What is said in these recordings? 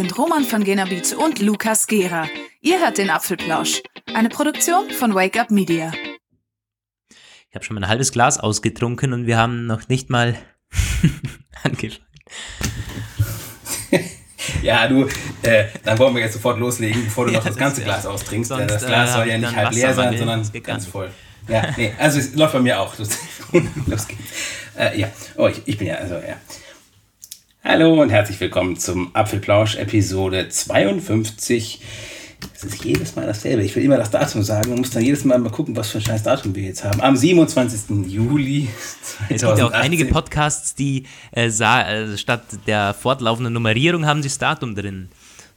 sind Roman von Genabit und Lukas Gera. Ihr hört den Apfelplausch, eine Produktion von Wake Up Media. Ich habe schon mal ein halbes Glas ausgetrunken und wir haben noch nicht mal angefangen. ja, du, äh, dann wollen wir jetzt sofort loslegen, bevor du ja, noch das ganze Glas austrinkst. Sonst, das Glas äh, soll ja nicht halb leer sein, sondern ganz voll. Ja, nee, also es läuft bei mir auch. Los geht's. Äh, ja, oh, ich, ich bin ja, also, ja. Hallo und herzlich willkommen zum Apfelplausch Episode 52. Es ist jedes Mal dasselbe. Ich will immer das Datum sagen und muss dann jedes Mal mal gucken, was für ein scheiß Datum wir jetzt haben. Am 27. Juli 2018. Es gibt ja auch einige Podcasts, die äh, äh, statt der fortlaufenden Nummerierung haben sie das Datum drin.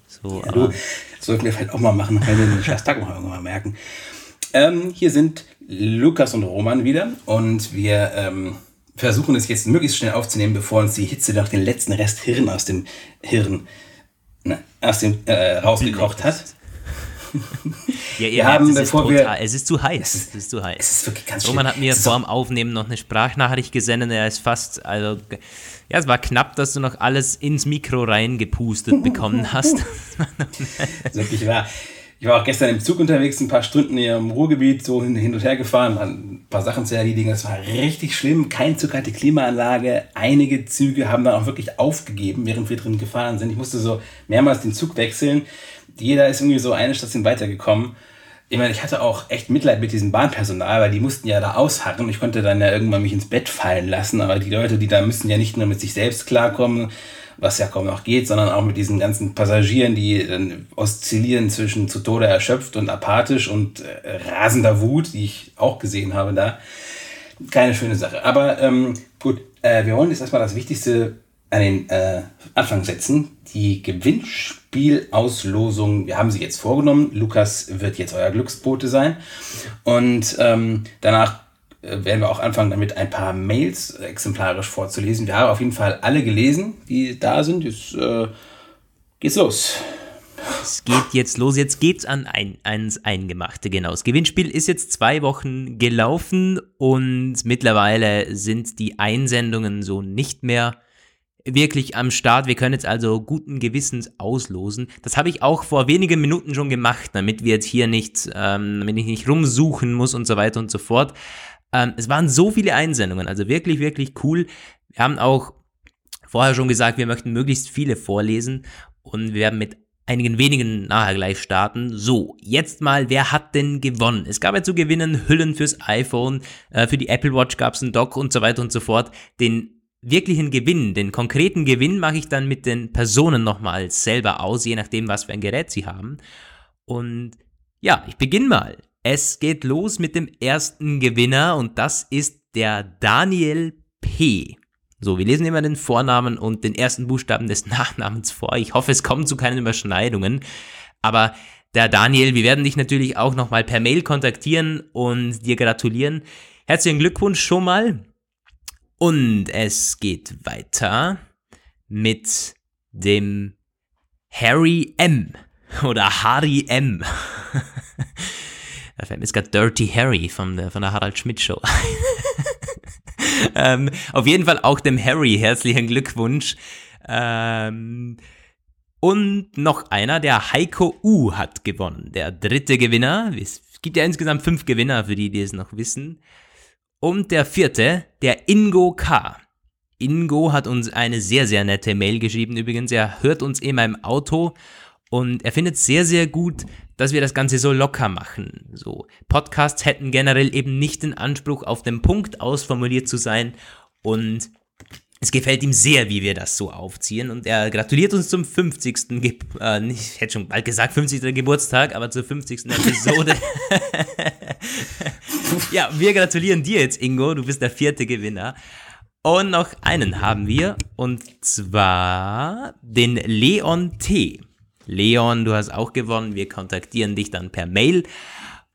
So, ja, du, das sollten wir vielleicht auch mal machen, wenn wir den scheiß Tag irgendwann mal merken. Ähm, hier sind Lukas und Roman wieder und wir ähm, versuchen es jetzt möglichst schnell aufzunehmen, bevor uns die Hitze noch den letzten Rest Hirn aus dem Hirn ne, aus dem äh, rausgekocht hat. ja, ihr wir haben, es, bevor ist total, wir, es ist zu heiß. Es ist, es ist zu heiß. Es ist wirklich ganz Roman hat mir vor dem Aufnehmen noch eine Sprachnachricht gesendet. Er ist fast, also, ja, es war knapp, dass du noch alles ins Mikro reingepustet bekommen hast. wirklich wahr. Ich war auch gestern im Zug unterwegs, ein paar Stunden hier im Ruhrgebiet, so hin, und her gefahren, ein paar Sachen zu erledigen. Das war richtig schlimm. Kein Zug hatte Klimaanlage. Einige Züge haben dann auch wirklich aufgegeben, während wir drin gefahren sind. Ich musste so mehrmals den Zug wechseln. Jeder ist irgendwie so eine Station weitergekommen. Ich meine, ich hatte auch echt Mitleid mit diesem Bahnpersonal, weil die mussten ja da ausharren. Ich konnte dann ja irgendwann mich ins Bett fallen lassen, aber die Leute, die da müssen ja nicht nur mit sich selbst klarkommen, was ja kaum noch geht, sondern auch mit diesen ganzen Passagieren, die dann oszillieren zwischen zu Tode erschöpft und apathisch und äh, rasender Wut, die ich auch gesehen habe da. Keine schöne Sache. Aber ähm, gut, äh, wir wollen jetzt erstmal das Wichtigste an den äh, Anfang setzen. Die Gewinnspielauslosung, wir haben sie jetzt vorgenommen. Lukas wird jetzt euer Glücksbote sein. Und ähm, danach werden wir auch anfangen, damit ein paar Mails exemplarisch vorzulesen. Wir haben auf jeden Fall alle gelesen, die da sind. Jetzt äh, geht's los. Es geht jetzt los, jetzt geht's an ein, ans Eingemachte, genau. Das Gewinnspiel ist jetzt zwei Wochen gelaufen und mittlerweile sind die Einsendungen so nicht mehr wirklich am Start. Wir können jetzt also guten Gewissens auslosen. Das habe ich auch vor wenigen Minuten schon gemacht, damit wir jetzt hier nicht, ähm, damit ich nicht rumsuchen muss und so weiter und so fort. Ähm, es waren so viele Einsendungen, also wirklich, wirklich cool. Wir haben auch vorher schon gesagt, wir möchten möglichst viele vorlesen und wir werden mit einigen wenigen nachher gleich starten. So, jetzt mal, wer hat denn gewonnen? Es gab ja zu gewinnen Hüllen fürs iPhone, äh, für die Apple Watch gab es einen Dock und so weiter und so fort. Den wirklichen Gewinn, den konkreten Gewinn mache ich dann mit den Personen nochmal selber aus, je nachdem, was für ein Gerät sie haben. Und ja, ich beginne mal. Es geht los mit dem ersten Gewinner und das ist der Daniel P. So, wir lesen immer den Vornamen und den ersten Buchstaben des Nachnamens vor. Ich hoffe, es kommt zu keinen Überschneidungen. Aber der Daniel, wir werden dich natürlich auch nochmal per Mail kontaktieren und dir gratulieren. Herzlichen Glückwunsch schon mal. Und es geht weiter mit dem Harry M. Oder Harry M. Da fällt mir gerade Dirty Harry von der, von der Harald Schmidt Show. ähm, auf jeden Fall auch dem Harry herzlichen Glückwunsch. Ähm, und noch einer, der Heiko U hat gewonnen. Der dritte Gewinner. Es gibt ja insgesamt fünf Gewinner, für die, die es noch wissen. Und der vierte, der Ingo K. Ingo hat uns eine sehr, sehr nette Mail geschrieben übrigens. Er hört uns immer im Auto und er findet sehr, sehr gut, dass wir das Ganze so locker machen. So, Podcasts hätten generell eben nicht den Anspruch, auf dem Punkt ausformuliert zu sein. Und es gefällt ihm sehr, wie wir das so aufziehen. Und er gratuliert uns zum 50. Ge äh, ich hätte schon bald gesagt 50. Geburtstag, aber zur 50. Episode. ja, wir gratulieren dir jetzt, Ingo. Du bist der vierte Gewinner. Und noch einen haben wir. Und zwar den Leon T. Leon, du hast auch gewonnen. Wir kontaktieren dich dann per Mail.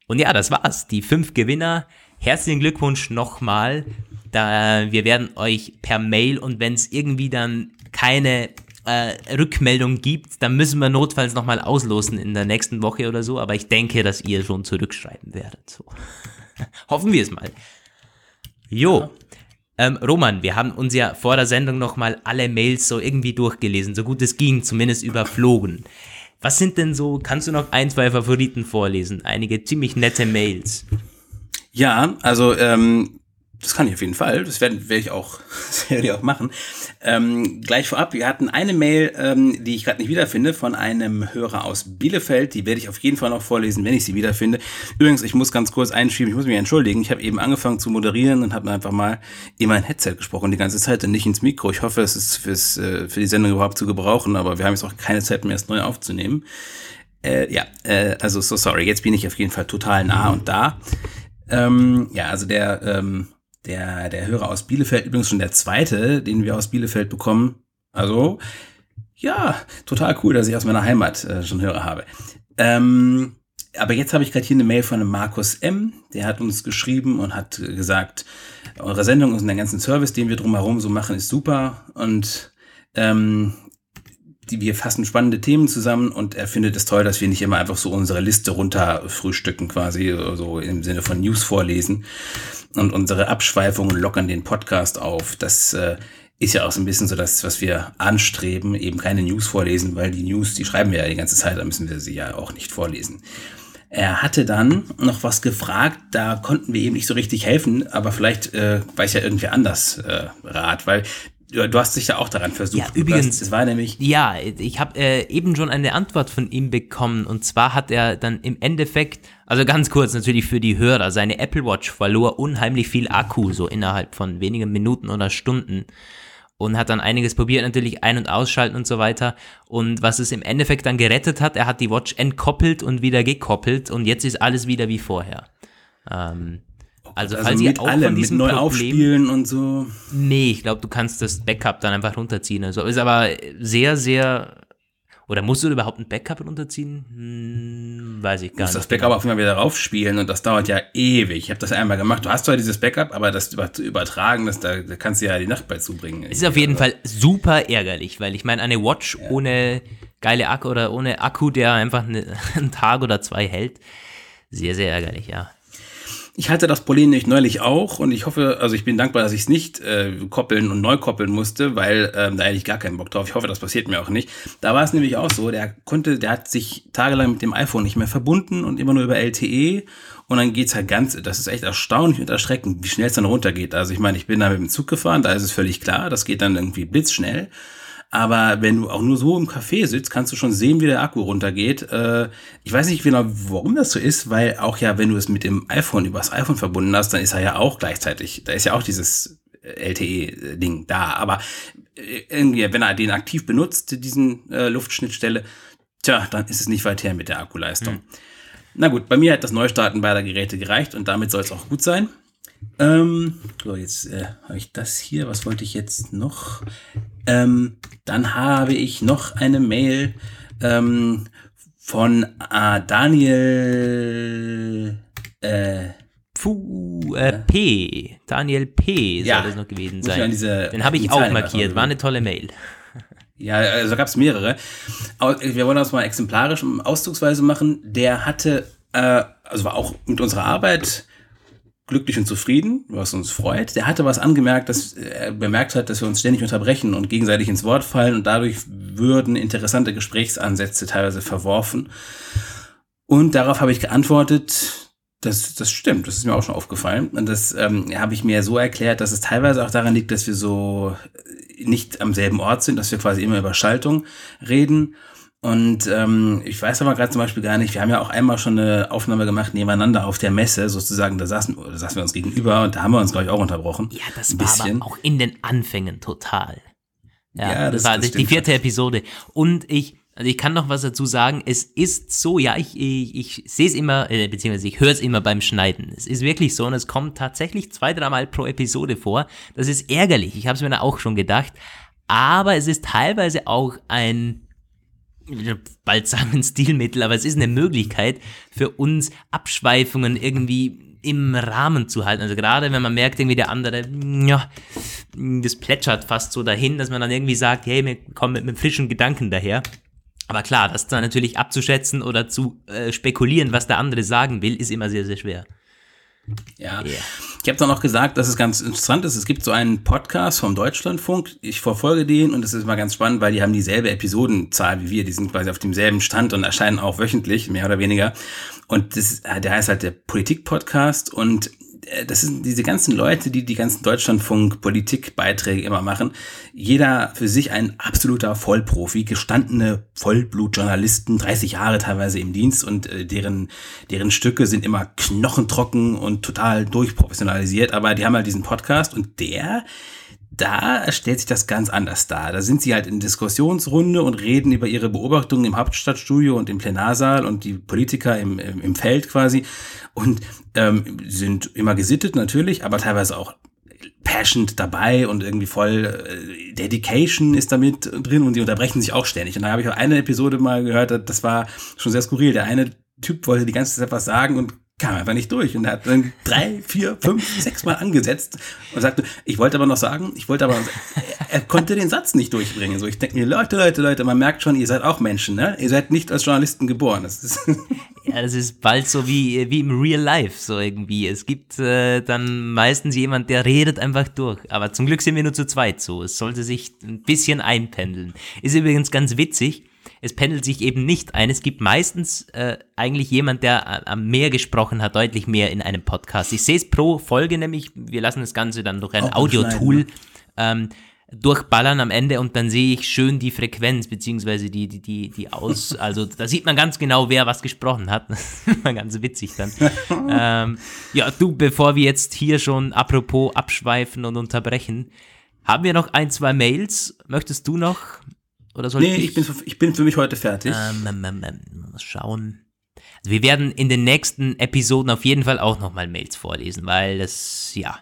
Und ja, das war's. Die fünf Gewinner. Herzlichen Glückwunsch nochmal. Da, wir werden euch per Mail und wenn es irgendwie dann keine äh, Rückmeldung gibt, dann müssen wir notfalls nochmal auslosen in der nächsten Woche oder so. Aber ich denke, dass ihr schon zurückschreiben werdet. So. Hoffen wir es mal. Jo. Ähm, Roman, wir haben uns ja vor der Sendung nochmal alle Mails so irgendwie durchgelesen, so gut es ging, zumindest überflogen. Was sind denn so, kannst du noch ein, zwei Favoriten vorlesen? Einige ziemlich nette Mails. Ja, also ähm, das kann ich auf jeden Fall. Das werde werd ich auch, das werde ich auch machen. Ähm, gleich vorab, wir hatten eine Mail, ähm, die ich gerade nicht wiederfinde, von einem Hörer aus Bielefeld. Die werde ich auf jeden Fall noch vorlesen, wenn ich sie wiederfinde. Übrigens, ich muss ganz kurz einschieben, ich muss mich entschuldigen. Ich habe eben angefangen zu moderieren und habe einfach mal in mein Headset gesprochen die ganze Zeit und nicht ins Mikro. Ich hoffe, es ist fürs, äh, für die Sendung überhaupt zu gebrauchen, aber wir haben jetzt auch keine Zeit mehr, es neu aufzunehmen. Äh, ja, äh, also so sorry. Jetzt bin ich auf jeden Fall total nah und da. Ähm, ja, also der ähm, der, der Hörer aus Bielefeld, übrigens schon der zweite, den wir aus Bielefeld bekommen. Also, ja, total cool, dass ich aus meiner Heimat äh, schon Hörer habe. Ähm, aber jetzt habe ich gerade hier eine Mail von einem Markus M. Der hat uns geschrieben und hat gesagt, eure Sendung und den ganzen Service, den wir drumherum so machen, ist super. Und ähm, wir fassen spannende Themen zusammen und er findet es toll, dass wir nicht immer einfach so unsere Liste runter frühstücken, quasi so im Sinne von News vorlesen. Und unsere Abschweifungen lockern den Podcast auf. Das äh, ist ja auch so ein bisschen so das, was wir anstreben, eben keine News vorlesen, weil die News, die schreiben wir ja die ganze Zeit, da müssen wir sie ja auch nicht vorlesen. Er hatte dann noch was gefragt, da konnten wir ihm nicht so richtig helfen, aber vielleicht äh, weiß ja irgendwie anders äh, Rat, weil Du hast dich ja auch daran versucht. Ja, übrigens, es war nämlich. Ja, ich habe äh, eben schon eine Antwort von ihm bekommen und zwar hat er dann im Endeffekt, also ganz kurz natürlich für die Hörer, seine Apple Watch verlor unheimlich viel Akku, so innerhalb von wenigen Minuten oder Stunden und hat dann einiges probiert, natürlich ein- und ausschalten und so weiter. Und was es im Endeffekt dann gerettet hat, er hat die Watch entkoppelt und wieder gekoppelt und jetzt ist alles wieder wie vorher. Ähm, also, also falls ihr auch allem, von diesem mit neu Problem, aufspielen und so. Nee, ich glaube, du kannst das Backup dann einfach runterziehen. Also ist aber sehr, sehr. Oder musst du überhaupt ein Backup runterziehen? Hm, weiß ich gar nicht. Du musst das Backup auf einmal wieder raufspielen und das dauert ja ewig. Ich habe das einmal gemacht. Du hast zwar dieses Backup, aber das zu übertragen, das, da, da kannst du ja die Nacht bei zubringen. Es ist auf jeden Fall super ärgerlich, weil ich meine, eine Watch ja. ohne geile Akku oder ohne Akku, der einfach eine, einen Tag oder zwei hält, sehr, sehr ärgerlich, ja. Ich hatte das Problem nicht neulich auch und ich hoffe, also ich bin dankbar, dass ich es nicht äh, koppeln und neu koppeln musste, weil ähm, da hätte ich gar keinen Bock drauf. Ich hoffe, das passiert mir auch nicht. Da war es nämlich auch so, der konnte, der hat sich tagelang mit dem iPhone nicht mehr verbunden und immer nur über LTE und dann geht's halt ganz, das ist echt erstaunlich und erschreckend, wie schnell es dann runtergeht. Also ich meine, ich bin da mit dem Zug gefahren, da ist es völlig klar, das geht dann irgendwie blitzschnell. Aber wenn du auch nur so im Café sitzt, kannst du schon sehen, wie der Akku runtergeht. Äh, ich weiß nicht genau, warum das so ist, weil auch ja, wenn du es mit dem iPhone übers iPhone verbunden hast, dann ist er ja auch gleichzeitig, da ist ja auch dieses LTE-Ding da. Aber äh, irgendwie, wenn er den aktiv benutzt, diesen äh, Luftschnittstelle, tja, dann ist es nicht weit her mit der Akkuleistung. Hm. Na gut, bei mir hat das Neustarten beider Geräte gereicht und damit soll es auch gut sein. Ähm, so, jetzt äh, habe ich das hier. Was wollte ich jetzt noch? Ähm, dann habe ich noch eine Mail ähm, von äh, Daniel. Äh, Puh, äh, P. Daniel P. soll ja, das noch gewesen sein. Den habe ich auch markiert. War eine tolle Mail. Ja, also gab es mehrere. Wir wollen das mal exemplarisch auszugsweise machen. Der hatte, äh, also war auch mit unserer Arbeit glücklich und zufrieden, was uns freut. Der hatte was angemerkt, dass er bemerkt hat, dass wir uns ständig unterbrechen und gegenseitig ins Wort fallen und dadurch würden interessante Gesprächsansätze teilweise verworfen. Und darauf habe ich geantwortet, das, das stimmt, das ist mir auch schon aufgefallen. Und das ähm, habe ich mir so erklärt, dass es teilweise auch daran liegt, dass wir so nicht am selben Ort sind, dass wir quasi immer über Schaltung reden und ähm, ich weiß aber gerade zum Beispiel gar nicht, wir haben ja auch einmal schon eine Aufnahme gemacht nebeneinander auf der Messe, sozusagen, da saßen, da saßen wir uns gegenüber und da haben wir uns, glaube ich, auch unterbrochen. Ja, das war aber auch in den Anfängen total. Ja, ja das, das war das die vierte. Episode. Und ich, also ich kann noch was dazu sagen, es ist so, ja, ich, ich, ich sehe es immer, äh, beziehungsweise ich höre es immer beim Schneiden. Es ist wirklich so und es kommt tatsächlich zwei, dreimal pro Episode vor. Das ist ärgerlich, ich habe es mir da auch schon gedacht. Aber es ist teilweise auch ein bald sagen ein Stilmittel, aber es ist eine Möglichkeit für uns Abschweifungen irgendwie im Rahmen zu halten. Also gerade wenn man merkt, irgendwie der andere, ja, das plätschert fast so dahin, dass man dann irgendwie sagt, hey, wir kommen mit einem frischen Gedanken daher. Aber klar, das dann natürlich abzuschätzen oder zu äh, spekulieren, was der andere sagen will, ist immer sehr, sehr schwer. Ja. Yeah. Ich habe dann auch gesagt, dass es ganz interessant ist. Es gibt so einen Podcast vom Deutschlandfunk. Ich verfolge den und es ist mal ganz spannend, weil die haben dieselbe Episodenzahl wie wir. Die sind quasi auf demselben Stand und erscheinen auch wöchentlich, mehr oder weniger. Und das, der heißt halt der Politik-Podcast und das sind diese ganzen Leute, die die ganzen Deutschlandfunk-Politikbeiträge immer machen. Jeder für sich ein absoluter Vollprofi, gestandene Vollblutjournalisten, 30 Jahre teilweise im Dienst und äh, deren, deren Stücke sind immer knochentrocken und total durchprofessionalisiert. Aber die haben halt diesen Podcast und der da stellt sich das ganz anders dar. Da sind sie halt in Diskussionsrunde und reden über ihre Beobachtungen im Hauptstadtstudio und im Plenarsaal und die Politiker im, im, im Feld quasi und ähm, sind immer gesittet natürlich, aber teilweise auch passionate dabei und irgendwie voll äh, Dedication ist damit drin und die unterbrechen sich auch ständig. Und da habe ich auch eine Episode mal gehört, das war schon sehr skurril. Der eine Typ wollte die ganze Zeit was sagen und kam einfach nicht durch und er hat dann drei, vier, fünf, sechs Mal angesetzt und sagte, ich wollte aber noch sagen, ich wollte aber, er konnte den Satz nicht durchbringen. So, ich denke mir, Leute, Leute, Leute, man merkt schon, ihr seid auch Menschen, ne? Ihr seid nicht als Journalisten geboren. Das ist ja, das ist bald so wie, wie im Real Life, so irgendwie. Es gibt äh, dann meistens jemand, der redet einfach durch. Aber zum Glück sind wir nur zu zweit so. Es sollte sich ein bisschen einpendeln. Ist übrigens ganz witzig es pendelt sich eben nicht ein. Es gibt meistens äh, eigentlich jemand, der am mehr gesprochen hat, deutlich mehr in einem Podcast. Ich sehe es pro Folge nämlich, wir lassen das Ganze dann durch ein Audio-Tool ähm, durchballern am Ende und dann sehe ich schön die Frequenz, beziehungsweise die, die, die, die Aus, also da sieht man ganz genau, wer was gesprochen hat. Das ist immer ganz witzig dann. ähm, ja, du, bevor wir jetzt hier schon apropos abschweifen und unterbrechen, haben wir noch ein, zwei Mails. Möchtest du noch oder soll nee, ich, ich, bin, ich bin für mich heute fertig. Ähm, ähm, ähm, mal schauen. Also wir werden in den nächsten Episoden auf jeden Fall auch nochmal Mails vorlesen, weil das, ja,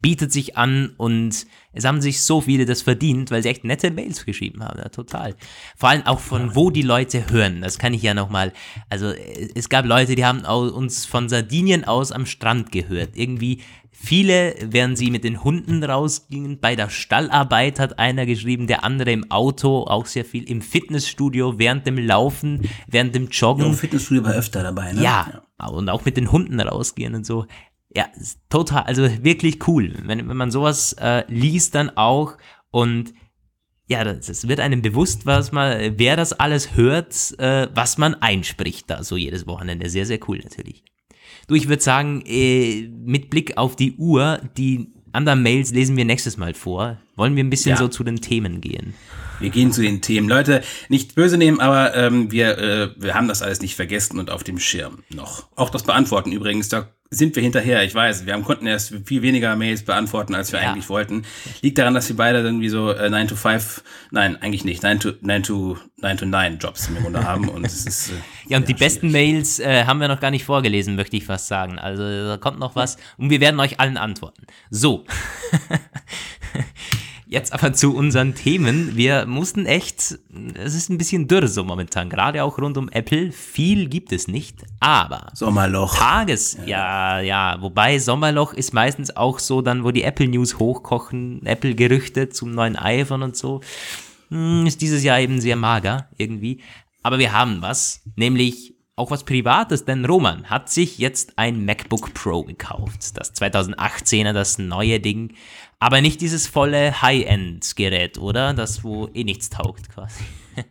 bietet sich an und es haben sich so viele das verdient, weil sie echt nette Mails geschrieben haben, ja, total. Vor allem auch von wo die Leute hören, das kann ich ja nochmal, also es gab Leute, die haben uns von Sardinien aus am Strand gehört, irgendwie Viele, während sie mit den Hunden rausgingen, bei der Stallarbeit hat einer geschrieben, der andere im Auto, auch sehr viel im Fitnessstudio, während dem Laufen, während dem Joggen. Ja, im Fitnessstudio war öfter dabei, ne? Ja, ja, und auch mit den Hunden rausgehen und so. Ja, total, also wirklich cool, wenn, wenn man sowas äh, liest dann auch und ja, das, wird einem bewusst, was man, wer das alles hört, äh, was man einspricht da so jedes Wochenende. Sehr, sehr cool natürlich. Du, ich würde sagen, äh, mit Blick auf die Uhr, die anderen Mails lesen wir nächstes Mal vor. Wollen wir ein bisschen ja. so zu den Themen gehen? Wir gehen zu den Themen. Leute, nicht böse nehmen, aber ähm, wir, äh, wir haben das alles nicht vergessen und auf dem Schirm noch. Auch das Beantworten übrigens, da sind wir hinterher. Ich weiß, wir haben, konnten erst viel weniger Mails beantworten, als wir ja. eigentlich wollten. Liegt daran, dass wir beide irgendwie so äh, 9 to 5, nein, eigentlich nicht, 9 to 9 to 9 to 9 Jobs im Grunde haben. Und es ist, äh, ja, und die besten Mails äh, haben wir noch gar nicht vorgelesen, möchte ich fast sagen. Also da kommt noch was und wir werden euch allen antworten. So. Jetzt aber zu unseren Themen. Wir mussten echt, es ist ein bisschen dürr so momentan, gerade auch rund um Apple. Viel gibt es nicht, aber Sommerloch. Tages, ja, ja, wobei Sommerloch ist meistens auch so dann, wo die Apple News hochkochen, Apple-Gerüchte zum neuen iPhone und so. Hm, ist dieses Jahr eben sehr mager irgendwie. Aber wir haben was, nämlich auch was Privates, denn Roman hat sich jetzt ein MacBook Pro gekauft. Das 2018er, das neue Ding. Aber nicht dieses volle High-End-Gerät, oder? Das, wo eh nichts taugt quasi.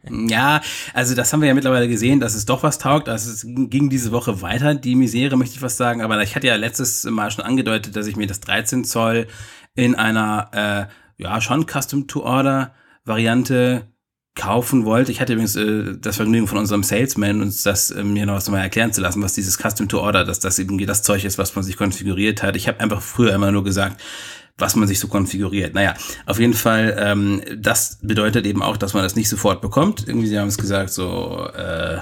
Ja, also das haben wir ja mittlerweile gesehen, dass es doch was taugt. Also es ging diese Woche weiter, die Misere, möchte ich fast sagen. Aber ich hatte ja letztes Mal schon angedeutet, dass ich mir das 13 Zoll in einer, äh, ja, schon Custom-to-Order-Variante kaufen wollte. Ich hatte übrigens äh, das Vergnügen von unserem Salesman, uns das äh, mir noch mal erklären zu lassen, was dieses Custom to Order, dass das eben das Zeug ist, was man sich konfiguriert hat. Ich habe einfach früher immer nur gesagt, was man sich so konfiguriert. Naja, auf jeden Fall, ähm, das bedeutet eben auch, dass man das nicht sofort bekommt. Irgendwie, sie haben es gesagt, so, äh,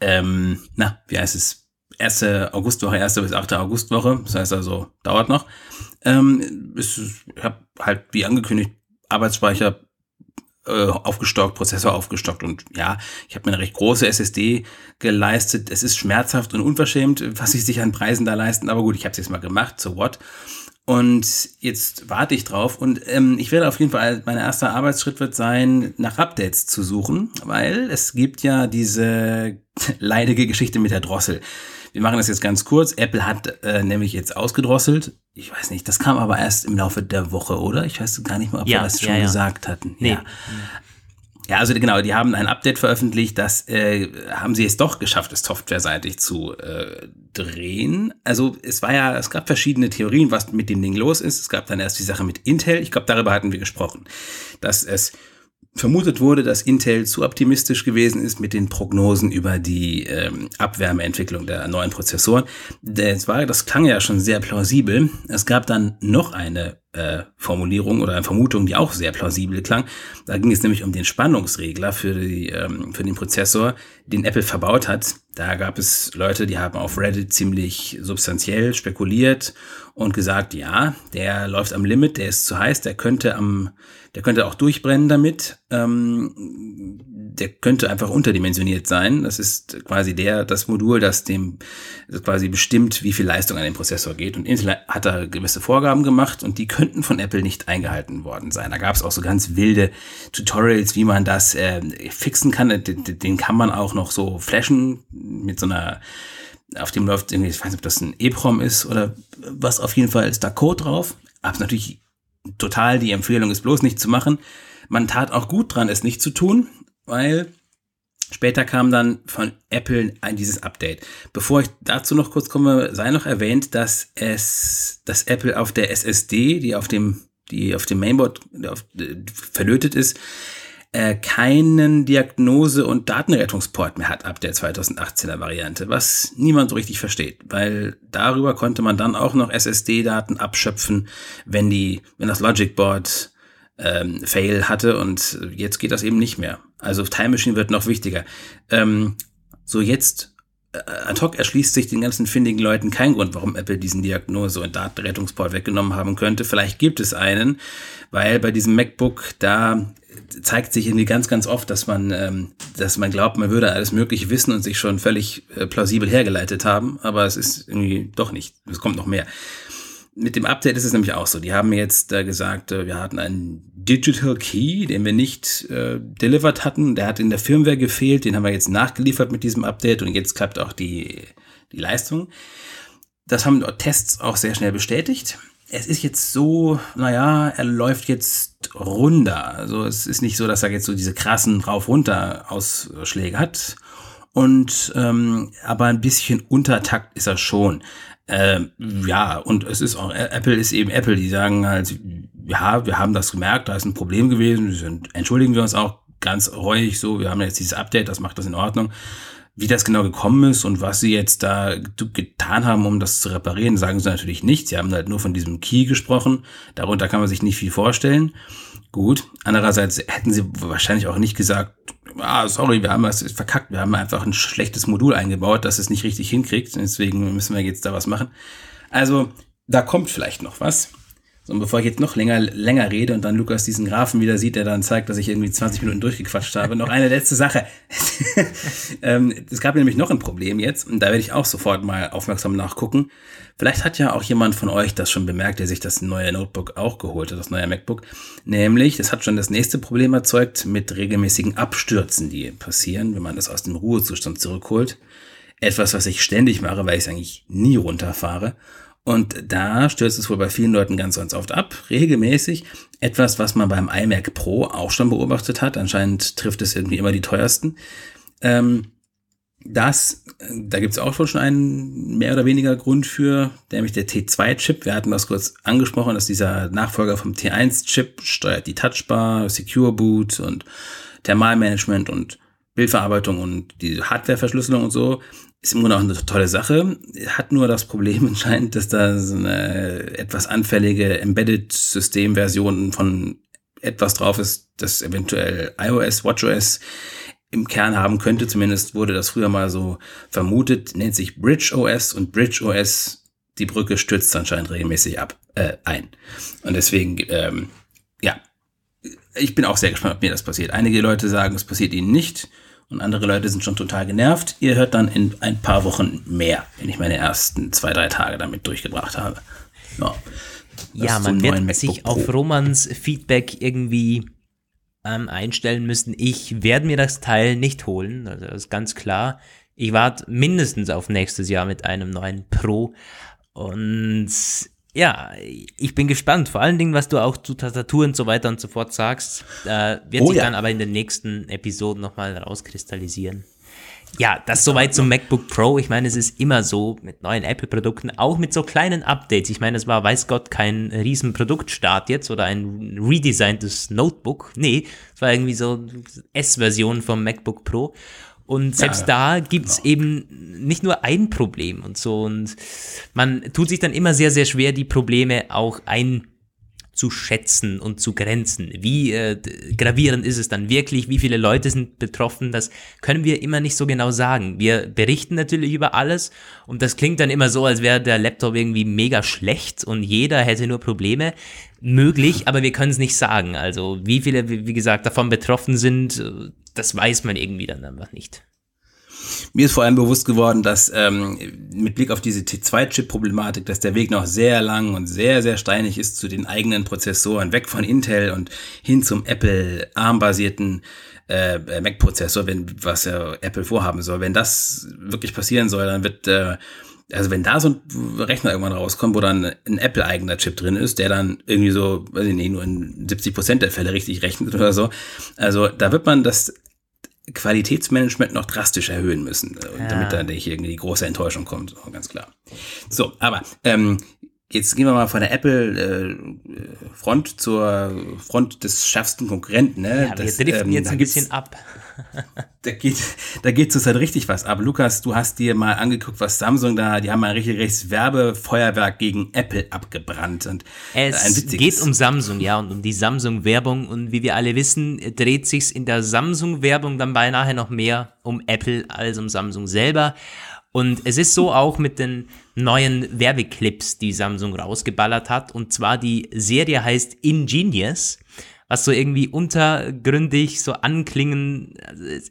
ähm, na, wie heißt es? Erste Augustwoche, erste bis achte Augustwoche. Das heißt also, dauert noch. Ähm, ich habe halt, wie angekündigt, Arbeitsspeicher äh, aufgestockt, Prozessor aufgestockt und ja, ich habe mir eine recht große SSD geleistet. Es ist schmerzhaft und unverschämt, was sie sich an Preisen da leisten, aber gut, ich habe es jetzt mal gemacht, so what. Und jetzt warte ich drauf und ähm, ich werde auf jeden Fall, mein erster Arbeitsschritt wird sein, nach Updates zu suchen, weil es gibt ja diese leidige Geschichte mit der Drossel. wir machen das jetzt ganz kurz. Apple hat äh, nämlich jetzt ausgedrosselt. Ich weiß nicht, das kam aber erst im Laufe der Woche, oder? Ich weiß gar nicht mehr, ob Ja, wir das ja, schon ja. gesagt hatten. Nee. Ja. Ja, also genau, die haben ein Update veröffentlicht, das äh, haben sie es doch geschafft, es softwareseitig zu äh, drehen. Also es war ja, es gab verschiedene Theorien, was mit dem Ding los ist. Es gab dann erst die Sache mit Intel. Ich glaube, darüber hatten wir gesprochen, dass es vermutet wurde, dass Intel zu optimistisch gewesen ist mit den Prognosen über die ähm, Abwärmeentwicklung der neuen Prozessoren. Das, war, das klang ja schon sehr plausibel. Es gab dann noch eine äh, Formulierung oder eine Vermutung, die auch sehr plausibel klang. Da ging es nämlich um den Spannungsregler für, die, ähm, für den Prozessor, den Apple verbaut hat. Da gab es Leute, die haben auf Reddit ziemlich substanziell spekuliert und gesagt, ja, der läuft am Limit, der ist zu heiß, der könnte am, der könnte auch durchbrennen damit. Ähm, der könnte einfach unterdimensioniert sein. Das ist quasi der, das Modul, das dem das quasi bestimmt, wie viel Leistung an den Prozessor geht. Und Intel hat da gewisse Vorgaben gemacht und die könnten von Apple nicht eingehalten worden sein. Da gab es auch so ganz wilde Tutorials, wie man das äh, fixen kann. Den, den kann man auch noch so flashen mit so einer auf dem läuft irgendwie, ich weiß nicht, ob das ein EEPROM ist oder was, auf jeden Fall ist da Code drauf. Aber natürlich total die Empfehlung ist bloß nicht zu machen. Man tat auch gut dran, es nicht zu tun, weil später kam dann von Apple ein dieses Update. Bevor ich dazu noch kurz komme, sei noch erwähnt, dass es, dass Apple auf der SSD, die auf dem, die auf dem Mainboard auf, äh, verlötet ist, äh, keinen Diagnose- und Datenrettungsport mehr hat ab der 2018er Variante, was niemand so richtig versteht, weil darüber konnte man dann auch noch SSD-Daten abschöpfen, wenn die, wenn das Logic Board ähm, Fail hatte und jetzt geht das eben nicht mehr. Also Time Machine wird noch wichtiger. Ähm, so jetzt ad hoc erschließt sich den ganzen findigen Leuten kein Grund, warum Apple diesen Diagnose- und Datenrettungsport weggenommen haben könnte. Vielleicht gibt es einen, weil bei diesem MacBook da zeigt sich irgendwie ganz, ganz oft, dass man, ähm, dass man glaubt, man würde alles Mögliche wissen und sich schon völlig äh, plausibel hergeleitet haben, aber es ist irgendwie doch nicht. Es kommt noch mehr. Mit dem Update ist es nämlich auch so. Die haben jetzt äh, gesagt, äh, wir hatten einen Digital Key, den wir nicht äh, delivered hatten. Der hat in der Firmware gefehlt. Den haben wir jetzt nachgeliefert mit diesem Update und jetzt klappt auch die, die Leistung. Das haben Tests auch sehr schnell bestätigt. Es ist jetzt so, naja, er läuft jetzt runder. Also es ist nicht so, dass er jetzt so diese krassen Rauf-Runter-Ausschläge hat. Und ähm, aber ein bisschen Untertakt ist er schon. Ähm, ja, und es ist auch, Apple ist eben Apple, die sagen halt, ja, wir haben das gemerkt, da ist ein Problem gewesen, sind, entschuldigen wir uns auch ganz reuig so, wir haben jetzt dieses Update, das macht das in Ordnung. Wie das genau gekommen ist und was sie jetzt da getan haben, um das zu reparieren, sagen sie natürlich nicht. Sie haben halt nur von diesem Key gesprochen. Darunter kann man sich nicht viel vorstellen. Gut. Andererseits hätten sie wahrscheinlich auch nicht gesagt, ah, sorry, wir haben was verkackt. Wir haben einfach ein schlechtes Modul eingebaut, das es nicht richtig hinkriegt. Deswegen müssen wir jetzt da was machen. Also, da kommt vielleicht noch was. Und bevor ich jetzt noch länger, länger rede und dann Lukas diesen Graphen wieder sieht, der dann zeigt, dass ich irgendwie 20 Minuten durchgequatscht habe, noch eine letzte Sache. ähm, es gab nämlich noch ein Problem jetzt und da werde ich auch sofort mal aufmerksam nachgucken. Vielleicht hat ja auch jemand von euch das schon bemerkt, der sich das neue Notebook auch geholt hat, das neue MacBook. Nämlich, das hat schon das nächste Problem erzeugt mit regelmäßigen Abstürzen, die passieren, wenn man das aus dem Ruhezustand zurückholt. Etwas, was ich ständig mache, weil ich es eigentlich nie runterfahre. Und da stürzt es wohl bei vielen Leuten ganz, ganz oft ab, regelmäßig. Etwas, was man beim iMac Pro auch schon beobachtet hat. Anscheinend trifft es irgendwie immer die teuersten. Ähm, das, da gibt es auch schon einen mehr oder weniger Grund für, nämlich der T2-Chip. Wir hatten das kurz angesprochen, dass dieser Nachfolger vom T1-Chip steuert die Touchbar, Secure Boot und Thermalmanagement und Bildverarbeitung und die Hardwareverschlüsselung und so. Ist im Grunde auch eine tolle Sache. Hat nur das Problem anscheinend, dass da so eine etwas anfällige Embedded-System-Version von etwas drauf ist, das eventuell iOS, WatchOS im Kern haben könnte. Zumindest wurde das früher mal so vermutet. Nennt sich Bridge OS und Bridge OS, die Brücke stürzt anscheinend regelmäßig ab, äh, ein. Und deswegen, ähm, ja, ich bin auch sehr gespannt, ob mir das passiert. Einige Leute sagen, es passiert ihnen nicht. Und andere Leute sind schon total genervt. Ihr hört dann in ein paar Wochen mehr, wenn ich meine ersten zwei, drei Tage damit durchgebracht habe. Ja, ja man wird sich auf Romans Feedback irgendwie ähm, einstellen müssen. Ich werde mir das Teil nicht holen, also das ist ganz klar. Ich warte mindestens auf nächstes Jahr mit einem neuen Pro. Und ja, ich bin gespannt. Vor allen Dingen, was du auch zu Tastatur und so weiter und so fort sagst, äh, wird oh, sich ja. dann aber in den nächsten Episoden nochmal rauskristallisieren. Ja, das soweit zum MacBook Pro. Ich meine, es ist immer so mit neuen Apple-Produkten, auch mit so kleinen Updates. Ich meine, es war, weiß Gott, kein riesen Produktstart jetzt oder ein redesigntes Notebook. Nee, es war irgendwie so S-Version vom MacBook Pro. Und selbst ja, da gibt's genau. eben nicht nur ein Problem und so. Und man tut sich dann immer sehr, sehr schwer, die Probleme auch einzuschätzen und zu grenzen. Wie äh, gravierend ist es dann wirklich? Wie viele Leute sind betroffen? Das können wir immer nicht so genau sagen. Wir berichten natürlich über alles und das klingt dann immer so, als wäre der Laptop irgendwie mega schlecht und jeder hätte nur Probleme möglich, aber wir können es nicht sagen. Also wie viele, wie gesagt, davon betroffen sind, das weiß man irgendwie dann einfach nicht. Mir ist vor allem bewusst geworden, dass ähm, mit Blick auf diese T2-Chip-Problematik, dass der Weg noch sehr lang und sehr, sehr steinig ist zu den eigenen Prozessoren, weg von Intel und hin zum Apple ARM-basierten äh, Mac-Prozessor, wenn was ja Apple vorhaben soll. Wenn das wirklich passieren soll, dann wird äh, also wenn da so ein Rechner irgendwann rauskommt, wo dann ein Apple-eigener Chip drin ist, der dann irgendwie so, weiß ich nicht, nur in 70 Prozent der Fälle richtig rechnet oder so. Also da wird man das Qualitätsmanagement noch drastisch erhöhen müssen, äh, ja. damit da nicht irgendwie die große Enttäuschung kommt, ganz klar. So, aber ähm, jetzt gehen wir mal von der Apple-Front äh, zur Front des schärfsten Konkurrenten. Ne? Ja, das, wir driften ähm, jetzt ein bisschen ab. da geht, da geht zurzeit richtig was ab. Lukas, du hast dir mal angeguckt, was Samsung da, die haben ein richtiges Werbefeuerwerk gegen Apple abgebrannt. Und es geht um Samsung, ja, und um die Samsung-Werbung. Und wie wir alle wissen, dreht sich's in der Samsung-Werbung dann beinahe noch mehr um Apple als um Samsung selber. Und es ist so auch mit den neuen Werbeclips, die Samsung rausgeballert hat. Und zwar die Serie heißt Ingenious was so irgendwie untergründig so anklingen,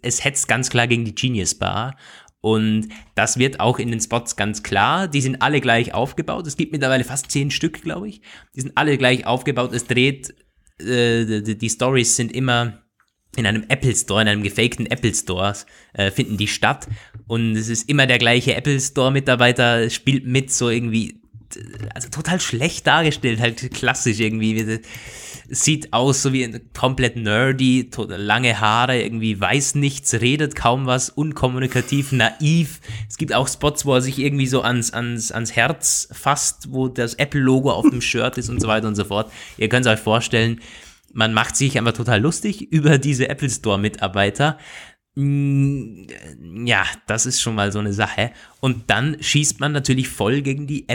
es hetzt ganz klar gegen die Genius Bar. Und das wird auch in den Spots ganz klar. Die sind alle gleich aufgebaut. Es gibt mittlerweile fast zehn Stück, glaube ich. Die sind alle gleich aufgebaut. Es dreht, äh, die, die Stories sind immer in einem Apple Store, in einem gefakten Apple Store, äh, finden die statt. Und es ist immer der gleiche Apple Store Mitarbeiter, spielt mit, so irgendwie, also total schlecht dargestellt, halt klassisch irgendwie sieht aus so wie komplett nerdy, lange Haare, irgendwie weiß nichts, redet kaum was, unkommunikativ, naiv. Es gibt auch Spots, wo er sich irgendwie so ans, ans, ans Herz fasst, wo das Apple-Logo auf dem Shirt ist und so weiter und so fort. Ihr könnt es euch vorstellen, man macht sich einfach total lustig über diese Apple Store-Mitarbeiter. Mm, ja, das ist schon mal so eine Sache. Und dann schießt man natürlich voll gegen die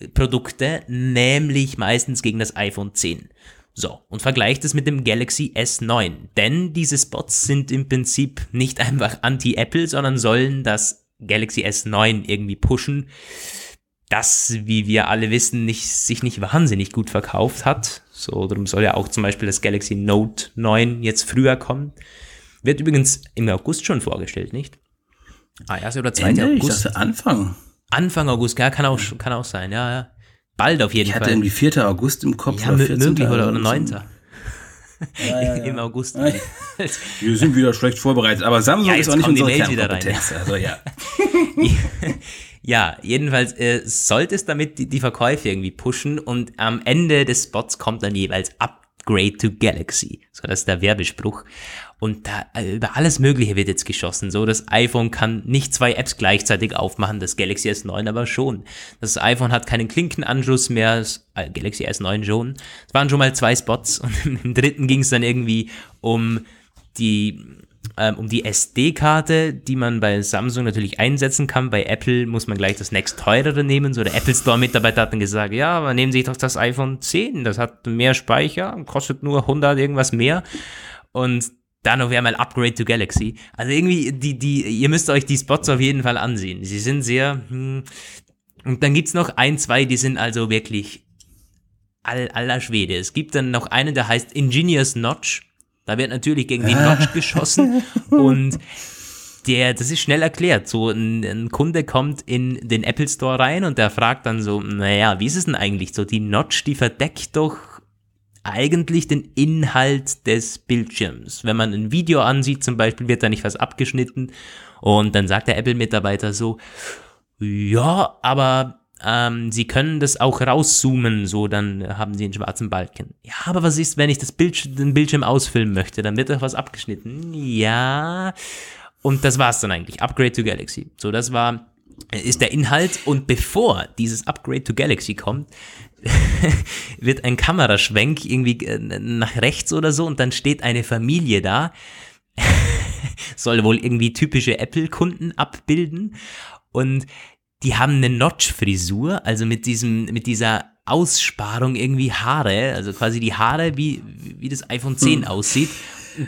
Apple-Produkte, nämlich meistens gegen das iPhone 10. So, und vergleicht es mit dem Galaxy S9. Denn diese Spots sind im Prinzip nicht einfach anti-Apple, sondern sollen das Galaxy S9 irgendwie pushen, das, wie wir alle wissen, nicht, sich nicht wahnsinnig gut verkauft hat. So, darum soll ja auch zum Beispiel das Galaxy Note 9 jetzt früher kommen. Wird übrigens im August schon vorgestellt, nicht? Ah, 1. oder 2. Ende? August? Ich dachte Anfang. Anfang August, ja, kann auch, kann auch sein, ja, ja. Bald auf jeden ich Fall. Ich hatte irgendwie 4. August im Kopf. Ja, oder 14. möglich oder, oder 9. Ja, ja, ja. Im August. Wir sind wieder schlecht vorbereitet, aber Samsung ist auch nicht unsere Kernkompetenz. Rein, also ja. ja, jedenfalls äh, sollte es damit die, die Verkäufe irgendwie pushen und am Ende des Spots kommt dann jeweils Upgrade to Galaxy. So, das ist der Werbespruch. Und da äh, über alles Mögliche wird jetzt geschossen. So, das iPhone kann nicht zwei Apps gleichzeitig aufmachen, das Galaxy S9 aber schon. Das iPhone hat keinen Klinkenanschluss mehr, das äh, Galaxy S9 schon. Es waren schon mal zwei Spots und im dritten ging es dann irgendwie um die um die SD-Karte, die man bei Samsung natürlich einsetzen kann. Bei Apple muss man gleich das nächst teurere nehmen. So der Apple Store-Mitarbeiter hat dann gesagt, ja, aber nehmen Sie doch das iPhone 10, das hat mehr Speicher, kostet nur 100 irgendwas mehr. Und dann noch einmal Upgrade to Galaxy. Also irgendwie, die, die, ihr müsst euch die Spots auf jeden Fall ansehen. Sie sind sehr, hm, und dann gibt's noch ein, zwei, die sind also wirklich all, aller Schwede. Es gibt dann noch einen, der heißt Ingenious Notch. Da wird natürlich gegen den Notch geschossen und der, das ist schnell erklärt. So ein, ein, Kunde kommt in den Apple Store rein und der fragt dann so, naja, wie ist es denn eigentlich so? Die Notch, die verdeckt doch eigentlich den Inhalt des Bildschirms. Wenn man ein Video ansieht, zum Beispiel, wird da nicht was abgeschnitten und dann sagt der Apple-Mitarbeiter so, ja, aber ähm, Sie können das auch rauszoomen, so dann haben Sie einen schwarzen Balken. Ja, aber was ist, wenn ich das Bild, den Bildschirm ausfilmen möchte? Dann wird doch was abgeschnitten. Ja. Und das war's dann eigentlich. Upgrade to Galaxy. So, das war ist der Inhalt und bevor dieses Upgrade to Galaxy kommt, wird ein Kameraschwenk irgendwie äh, nach rechts oder so und dann steht eine Familie da, soll wohl irgendwie typische Apple-Kunden abbilden und die haben eine Notch-Frisur, also mit diesem, mit dieser Aussparung irgendwie Haare, also quasi die Haare, wie, wie das iPhone 10 hm. aussieht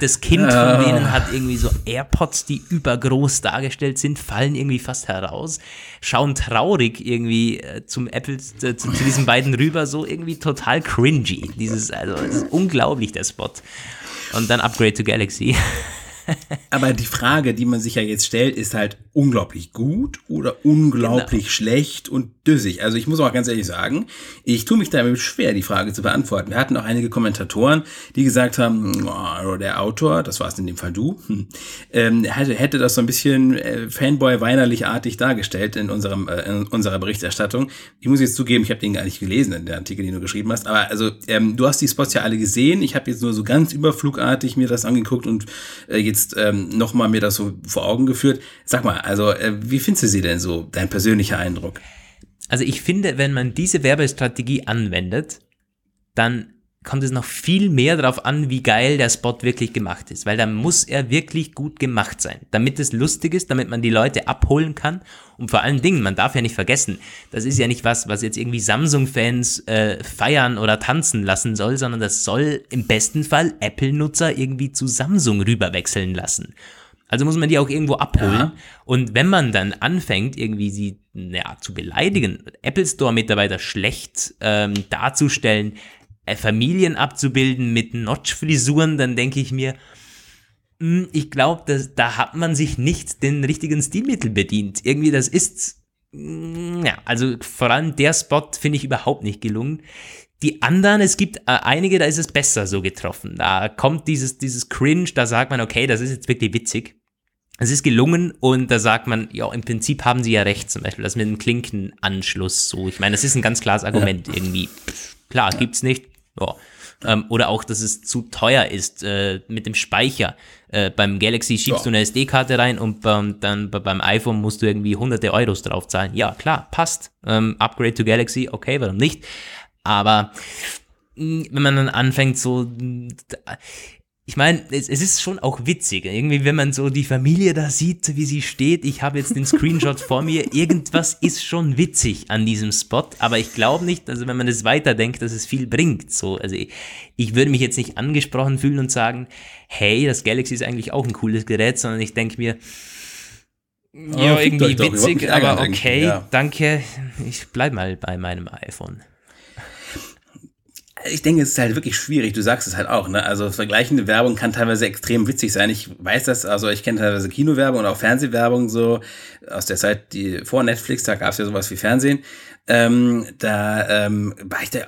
das Kind von denen hat irgendwie so AirPods, die übergroß dargestellt sind, fallen irgendwie fast heraus, schauen traurig irgendwie äh, zum Apple, äh, zu, zu, diesen beiden rüber, so irgendwie total cringy. Dieses, also, das ist unglaublich, der Spot. Und dann Upgrade to Galaxy. Aber die Frage, die man sich ja jetzt stellt, ist halt unglaublich gut oder unglaublich genau. schlecht und düssig. Also ich muss auch ganz ehrlich sagen, ich tue mich damit schwer, die Frage zu beantworten. Wir hatten auch einige Kommentatoren, die gesagt haben, oh, der Autor, das war es in dem Fall du, hm, ähm, hätte, hätte das so ein bisschen äh, Fanboy-weinerlich-artig dargestellt in, unserem, äh, in unserer Berichterstattung. Ich muss jetzt zugeben, ich habe den gar nicht gelesen, in der Artikel, den du geschrieben hast. Aber also, ähm, du hast die Spots ja alle gesehen. Ich habe jetzt nur so ganz überflugartig mir das angeguckt und äh, jetzt jetzt ähm, nochmal mir das so vor Augen geführt. Sag mal, also äh, wie findest du sie denn so, dein persönlicher Eindruck? Also ich finde, wenn man diese Werbestrategie anwendet, dann kommt es noch viel mehr darauf an, wie geil der Spot wirklich gemacht ist, weil da muss er wirklich gut gemacht sein, damit es lustig ist, damit man die Leute abholen kann und vor allen Dingen, man darf ja nicht vergessen, das ist ja nicht was, was jetzt irgendwie Samsung-Fans äh, feiern oder tanzen lassen soll, sondern das soll im besten Fall Apple-Nutzer irgendwie zu Samsung rüberwechseln lassen. Also muss man die auch irgendwo abholen. Ja. Und wenn man dann anfängt, irgendwie sie ja, zu beleidigen, Apple Store-Mitarbeiter schlecht ähm, darzustellen, Familien abzubilden mit Notch-Frisuren, dann denke ich mir, hm, ich glaube, da hat man sich nicht den richtigen Stilmittel bedient. Irgendwie, das ist, hm, ja, also vor allem der Spot finde ich überhaupt nicht gelungen. Die anderen, es gibt äh, einige, da ist es besser so getroffen. Da kommt dieses, dieses Cringe, da sagt man, okay, das ist jetzt wirklich witzig. Es ist gelungen und da sagt man, ja, im Prinzip haben sie ja recht, zum Beispiel das mit dem Klinkenanschluss so. Ich meine, das ist ein ganz klares Argument ja. irgendwie. Klar, gibt's nicht, ja. Ähm, oder auch, dass es zu teuer ist äh, mit dem Speicher. Äh, beim Galaxy schiebst ja. du eine SD-Karte rein und ähm, dann beim iPhone musst du irgendwie hunderte Euros draufzahlen. Ja, klar, passt. Ähm, Upgrade to Galaxy, okay, warum nicht? Aber mh, wenn man dann anfängt, so ich meine, es, es, ist schon auch witzig. Irgendwie, wenn man so die Familie da sieht, wie sie steht, ich habe jetzt den Screenshot vor mir, irgendwas ist schon witzig an diesem Spot, aber ich glaube nicht, also wenn man es weiterdenkt, dass es viel bringt. So, also ich, ich, würde mich jetzt nicht angesprochen fühlen und sagen, hey, das Galaxy ist eigentlich auch ein cooles Gerät, sondern ich denke mir, ja, irgendwie witzig, aber okay, ja. danke. Ich bleibe mal bei meinem iPhone ich denke, es ist halt wirklich schwierig. Du sagst es halt auch, ne? Also vergleichende Werbung kann teilweise extrem witzig sein. Ich weiß das, also ich kenne teilweise Kinowerbung und auch Fernsehwerbung so aus der Zeit, die vor Netflix, da gab es ja sowas wie Fernsehen. Ähm, da ähm, war ich da,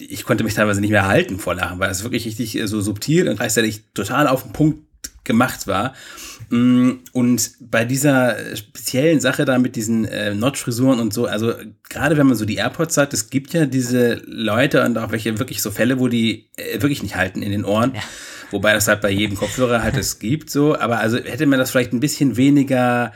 ich konnte mich teilweise nicht mehr halten vor Lachen, weil es wirklich richtig so subtil und gleichzeitig total auf den Punkt gemacht war. Mm, und bei dieser speziellen Sache da mit diesen äh, Notch-Frisuren und so, also gerade wenn man so die AirPods hat, es gibt ja diese Leute und auch welche wirklich so Fälle, wo die äh, wirklich nicht halten in den Ohren. Ja. Wobei das halt bei jedem Kopfhörer halt es gibt, so. Aber also hätte man das vielleicht ein bisschen weniger,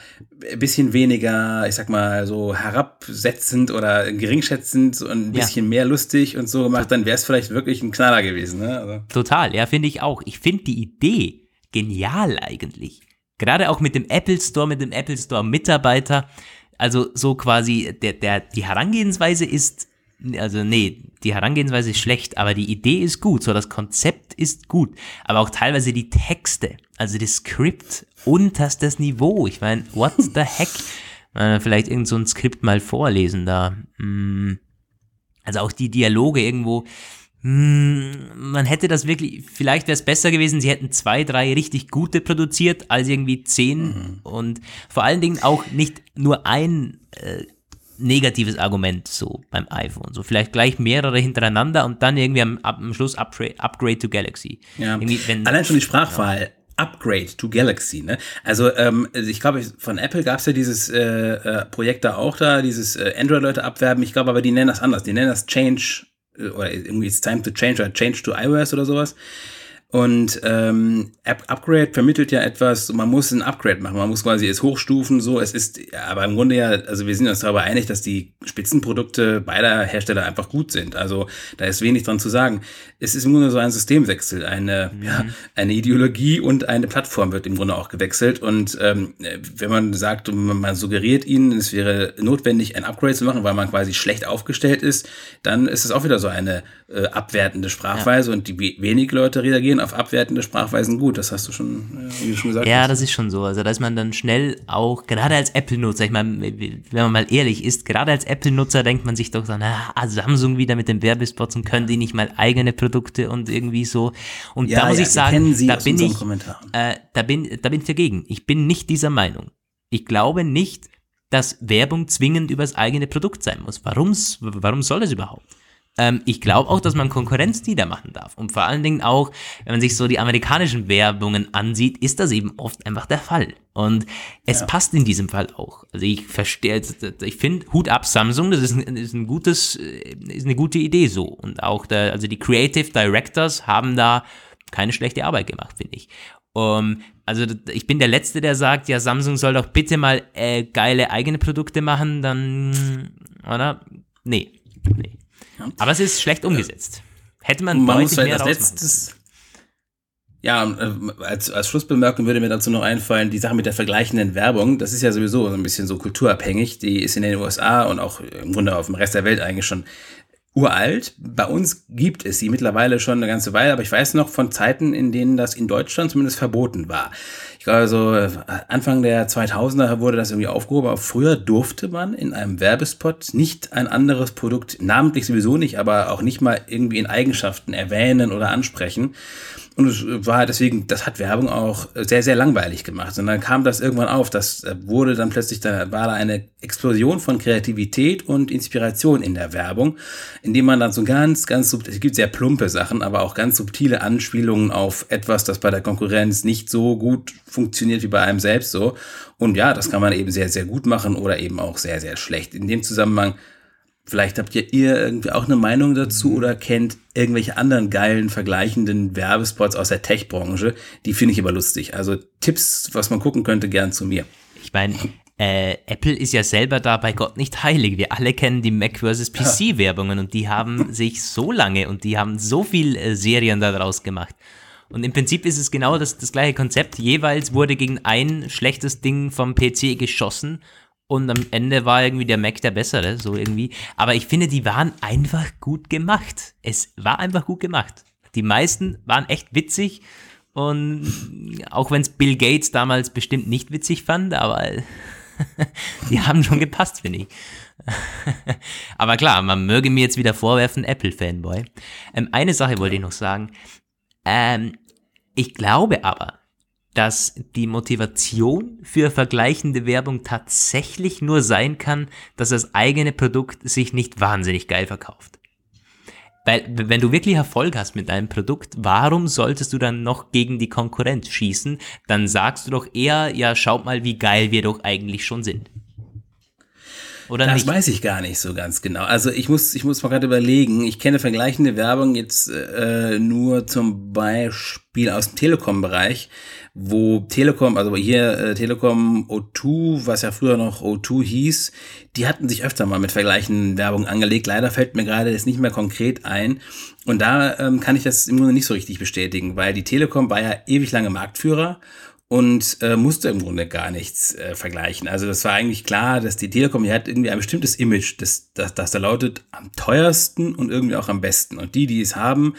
ein bisschen weniger, ich sag mal, so herabsetzend oder geringschätzend und ein bisschen ja. mehr lustig und so gemacht, dann wäre es vielleicht wirklich ein Knaller gewesen, ne? Also. Total, ja, finde ich auch. Ich finde die Idee genial eigentlich. Gerade auch mit dem Apple Store, mit dem Apple Store Mitarbeiter. Also so quasi, der, der, die Herangehensweise ist, also nee, die Herangehensweise ist schlecht, aber die Idee ist gut, so das Konzept ist gut, aber auch teilweise die Texte, also das Skript unterstes Niveau. Ich meine, what the heck? Äh, vielleicht irgend so ein Skript mal vorlesen da. Hm. Also auch die Dialoge irgendwo, man hätte das wirklich, vielleicht wäre es besser gewesen, sie hätten zwei, drei richtig gute produziert, als irgendwie zehn mhm. und vor allen Dingen auch nicht nur ein, äh, negatives Argument so beim iPhone. So vielleicht gleich mehrere hintereinander und dann irgendwie am, am Schluss Upgrade, Upgrade to Galaxy. Ja. Wenn, Allein schon die Sprachwahl. Ja. Upgrade to Galaxy, ne? Also ähm, ich glaube, von Apple gab es ja dieses äh, äh, Projekt da auch da, dieses äh, Android-Leute abwerben. Ich glaube aber, die nennen das anders. Die nennen das Change oder irgendwie It's Time to Change oder Change to iOS oder sowas. Und ähm, App Upgrade vermittelt ja etwas, man muss ein Upgrade machen, man muss quasi es hochstufen, so. Es ist, aber im Grunde ja, also wir sind uns darüber einig, dass die Spitzenprodukte beider Hersteller einfach gut sind. Also da ist wenig dran zu sagen. Es ist im Grunde so ein Systemwechsel, eine, mhm. ja, eine Ideologie und eine Plattform wird im Grunde auch gewechselt. Und ähm, wenn man sagt, man suggeriert ihnen, es wäre notwendig, ein Upgrade zu machen, weil man quasi schlecht aufgestellt ist, dann ist es auch wieder so eine äh, abwertende Sprachweise ja. und die wenig Leute reagieren reagieren auf abwertende Sprachweisen gut. Das hast du schon, wie du schon gesagt ja, hast. das ist schon so. Also, dass man dann schnell auch, gerade als Apple-Nutzer, ich meine, wenn man mal ehrlich ist, gerade als Apple-Nutzer denkt man sich doch so, na, Samsung wieder mit den Werbespots und können die nicht mal eigene Produkte und irgendwie so. Und ja, da muss ja, ich sagen, da bin ich, äh, da bin, da bin ich dagegen. Ich bin nicht dieser Meinung. Ich glaube nicht, dass Werbung zwingend übers eigene Produkt sein muss. Warum's, warum soll es überhaupt? Ähm, ich glaube auch, dass man Konkurrenz niedermachen darf. Und vor allen Dingen auch, wenn man sich so die amerikanischen Werbungen ansieht, ist das eben oft einfach der Fall. Und es ja. passt in diesem Fall auch. Also ich verstehe, ich finde, Hut ab Samsung, das ist ein, ist ein gutes, äh, ist eine gute Idee so. Und auch der, also die Creative Directors haben da keine schlechte Arbeit gemacht, finde ich. Um, also ich bin der Letzte, der sagt, ja, Samsung soll doch bitte mal äh, geile eigene Produkte machen, dann, oder? Nee, nee. Aber es ist schlecht umgesetzt. Hätte man, man deutlich mehr das letztes, ja, äh, als, als Schlussbemerkung würde mir dazu noch einfallen, die Sache mit der vergleichenden Werbung, das ist ja sowieso so ein bisschen so kulturabhängig. Die ist in den USA und auch im Grunde auf dem Rest der Welt eigentlich schon uralt. Bei uns gibt es sie mittlerweile schon eine ganze Weile, aber ich weiß noch von Zeiten, in denen das in Deutschland zumindest verboten war. Ich glaube, so äh, Anfang der 2000er wurde das irgendwie aufgehoben, aber früher durfte man in einem Werbespot nicht ein anderes Produkt, namentlich sowieso nicht, aber auch nicht mal irgendwie in Eigenschaften erwähnen oder ansprechen. Und es war deswegen, das hat Werbung auch sehr, sehr langweilig gemacht. Und dann kam das irgendwann auf, das wurde dann plötzlich, da war da eine Explosion von Kreativität und Inspiration in der Werbung, indem man dann so ganz, ganz, es gibt sehr plumpe Sachen, aber auch ganz subtile Anspielungen auf etwas, das bei der Konkurrenz nicht so gut funktioniert wie bei einem selbst so. Und ja, das kann man eben sehr, sehr gut machen oder eben auch sehr, sehr schlecht. In dem Zusammenhang Vielleicht habt ihr, ihr irgendwie auch eine Meinung dazu oder kennt irgendwelche anderen geilen, vergleichenden Werbespots aus der Tech-Branche. Die finde ich aber lustig. Also Tipps, was man gucken könnte, gern zu mir. Ich meine, äh, Apple ist ja selber da bei Gott nicht heilig. Wir alle kennen die Mac vs. PC-Werbungen und die haben sich so lange und die haben so viel äh, Serien daraus gemacht. Und im Prinzip ist es genau das, das gleiche Konzept. Jeweils wurde gegen ein schlechtes Ding vom PC geschossen und am Ende war irgendwie der Mac der bessere, so irgendwie. Aber ich finde, die waren einfach gut gemacht. Es war einfach gut gemacht. Die meisten waren echt witzig. Und auch wenn es Bill Gates damals bestimmt nicht witzig fand, aber die haben schon gepasst, finde ich. aber klar, man möge mir jetzt wieder vorwerfen, Apple-Fanboy. Ähm, eine Sache wollte ich noch sagen. Ähm, ich glaube aber, dass die Motivation für vergleichende Werbung tatsächlich nur sein kann, dass das eigene Produkt sich nicht wahnsinnig geil verkauft. Weil, wenn du wirklich Erfolg hast mit deinem Produkt, warum solltest du dann noch gegen die Konkurrenz schießen? Dann sagst du doch eher, ja, schaut mal, wie geil wir doch eigentlich schon sind. Oder das nicht? weiß ich gar nicht so ganz genau. Also ich muss, ich muss mal gerade überlegen. Ich kenne vergleichende Werbung jetzt äh, nur zum Beispiel aus dem Telekom-Bereich, wo Telekom, also hier äh, Telekom O2, was ja früher noch O2 hieß, die hatten sich öfter mal mit vergleichenden Werbung angelegt. Leider fällt mir gerade jetzt nicht mehr konkret ein. Und da ähm, kann ich das im Grunde nicht so richtig bestätigen, weil die Telekom war ja ewig lange Marktführer und äh, musste im Grunde gar nichts äh, vergleichen. Also das war eigentlich klar, dass die Telekom, die hat irgendwie ein bestimmtes Image, das, das, das da lautet am teuersten und irgendwie auch am besten. Und die, die es haben,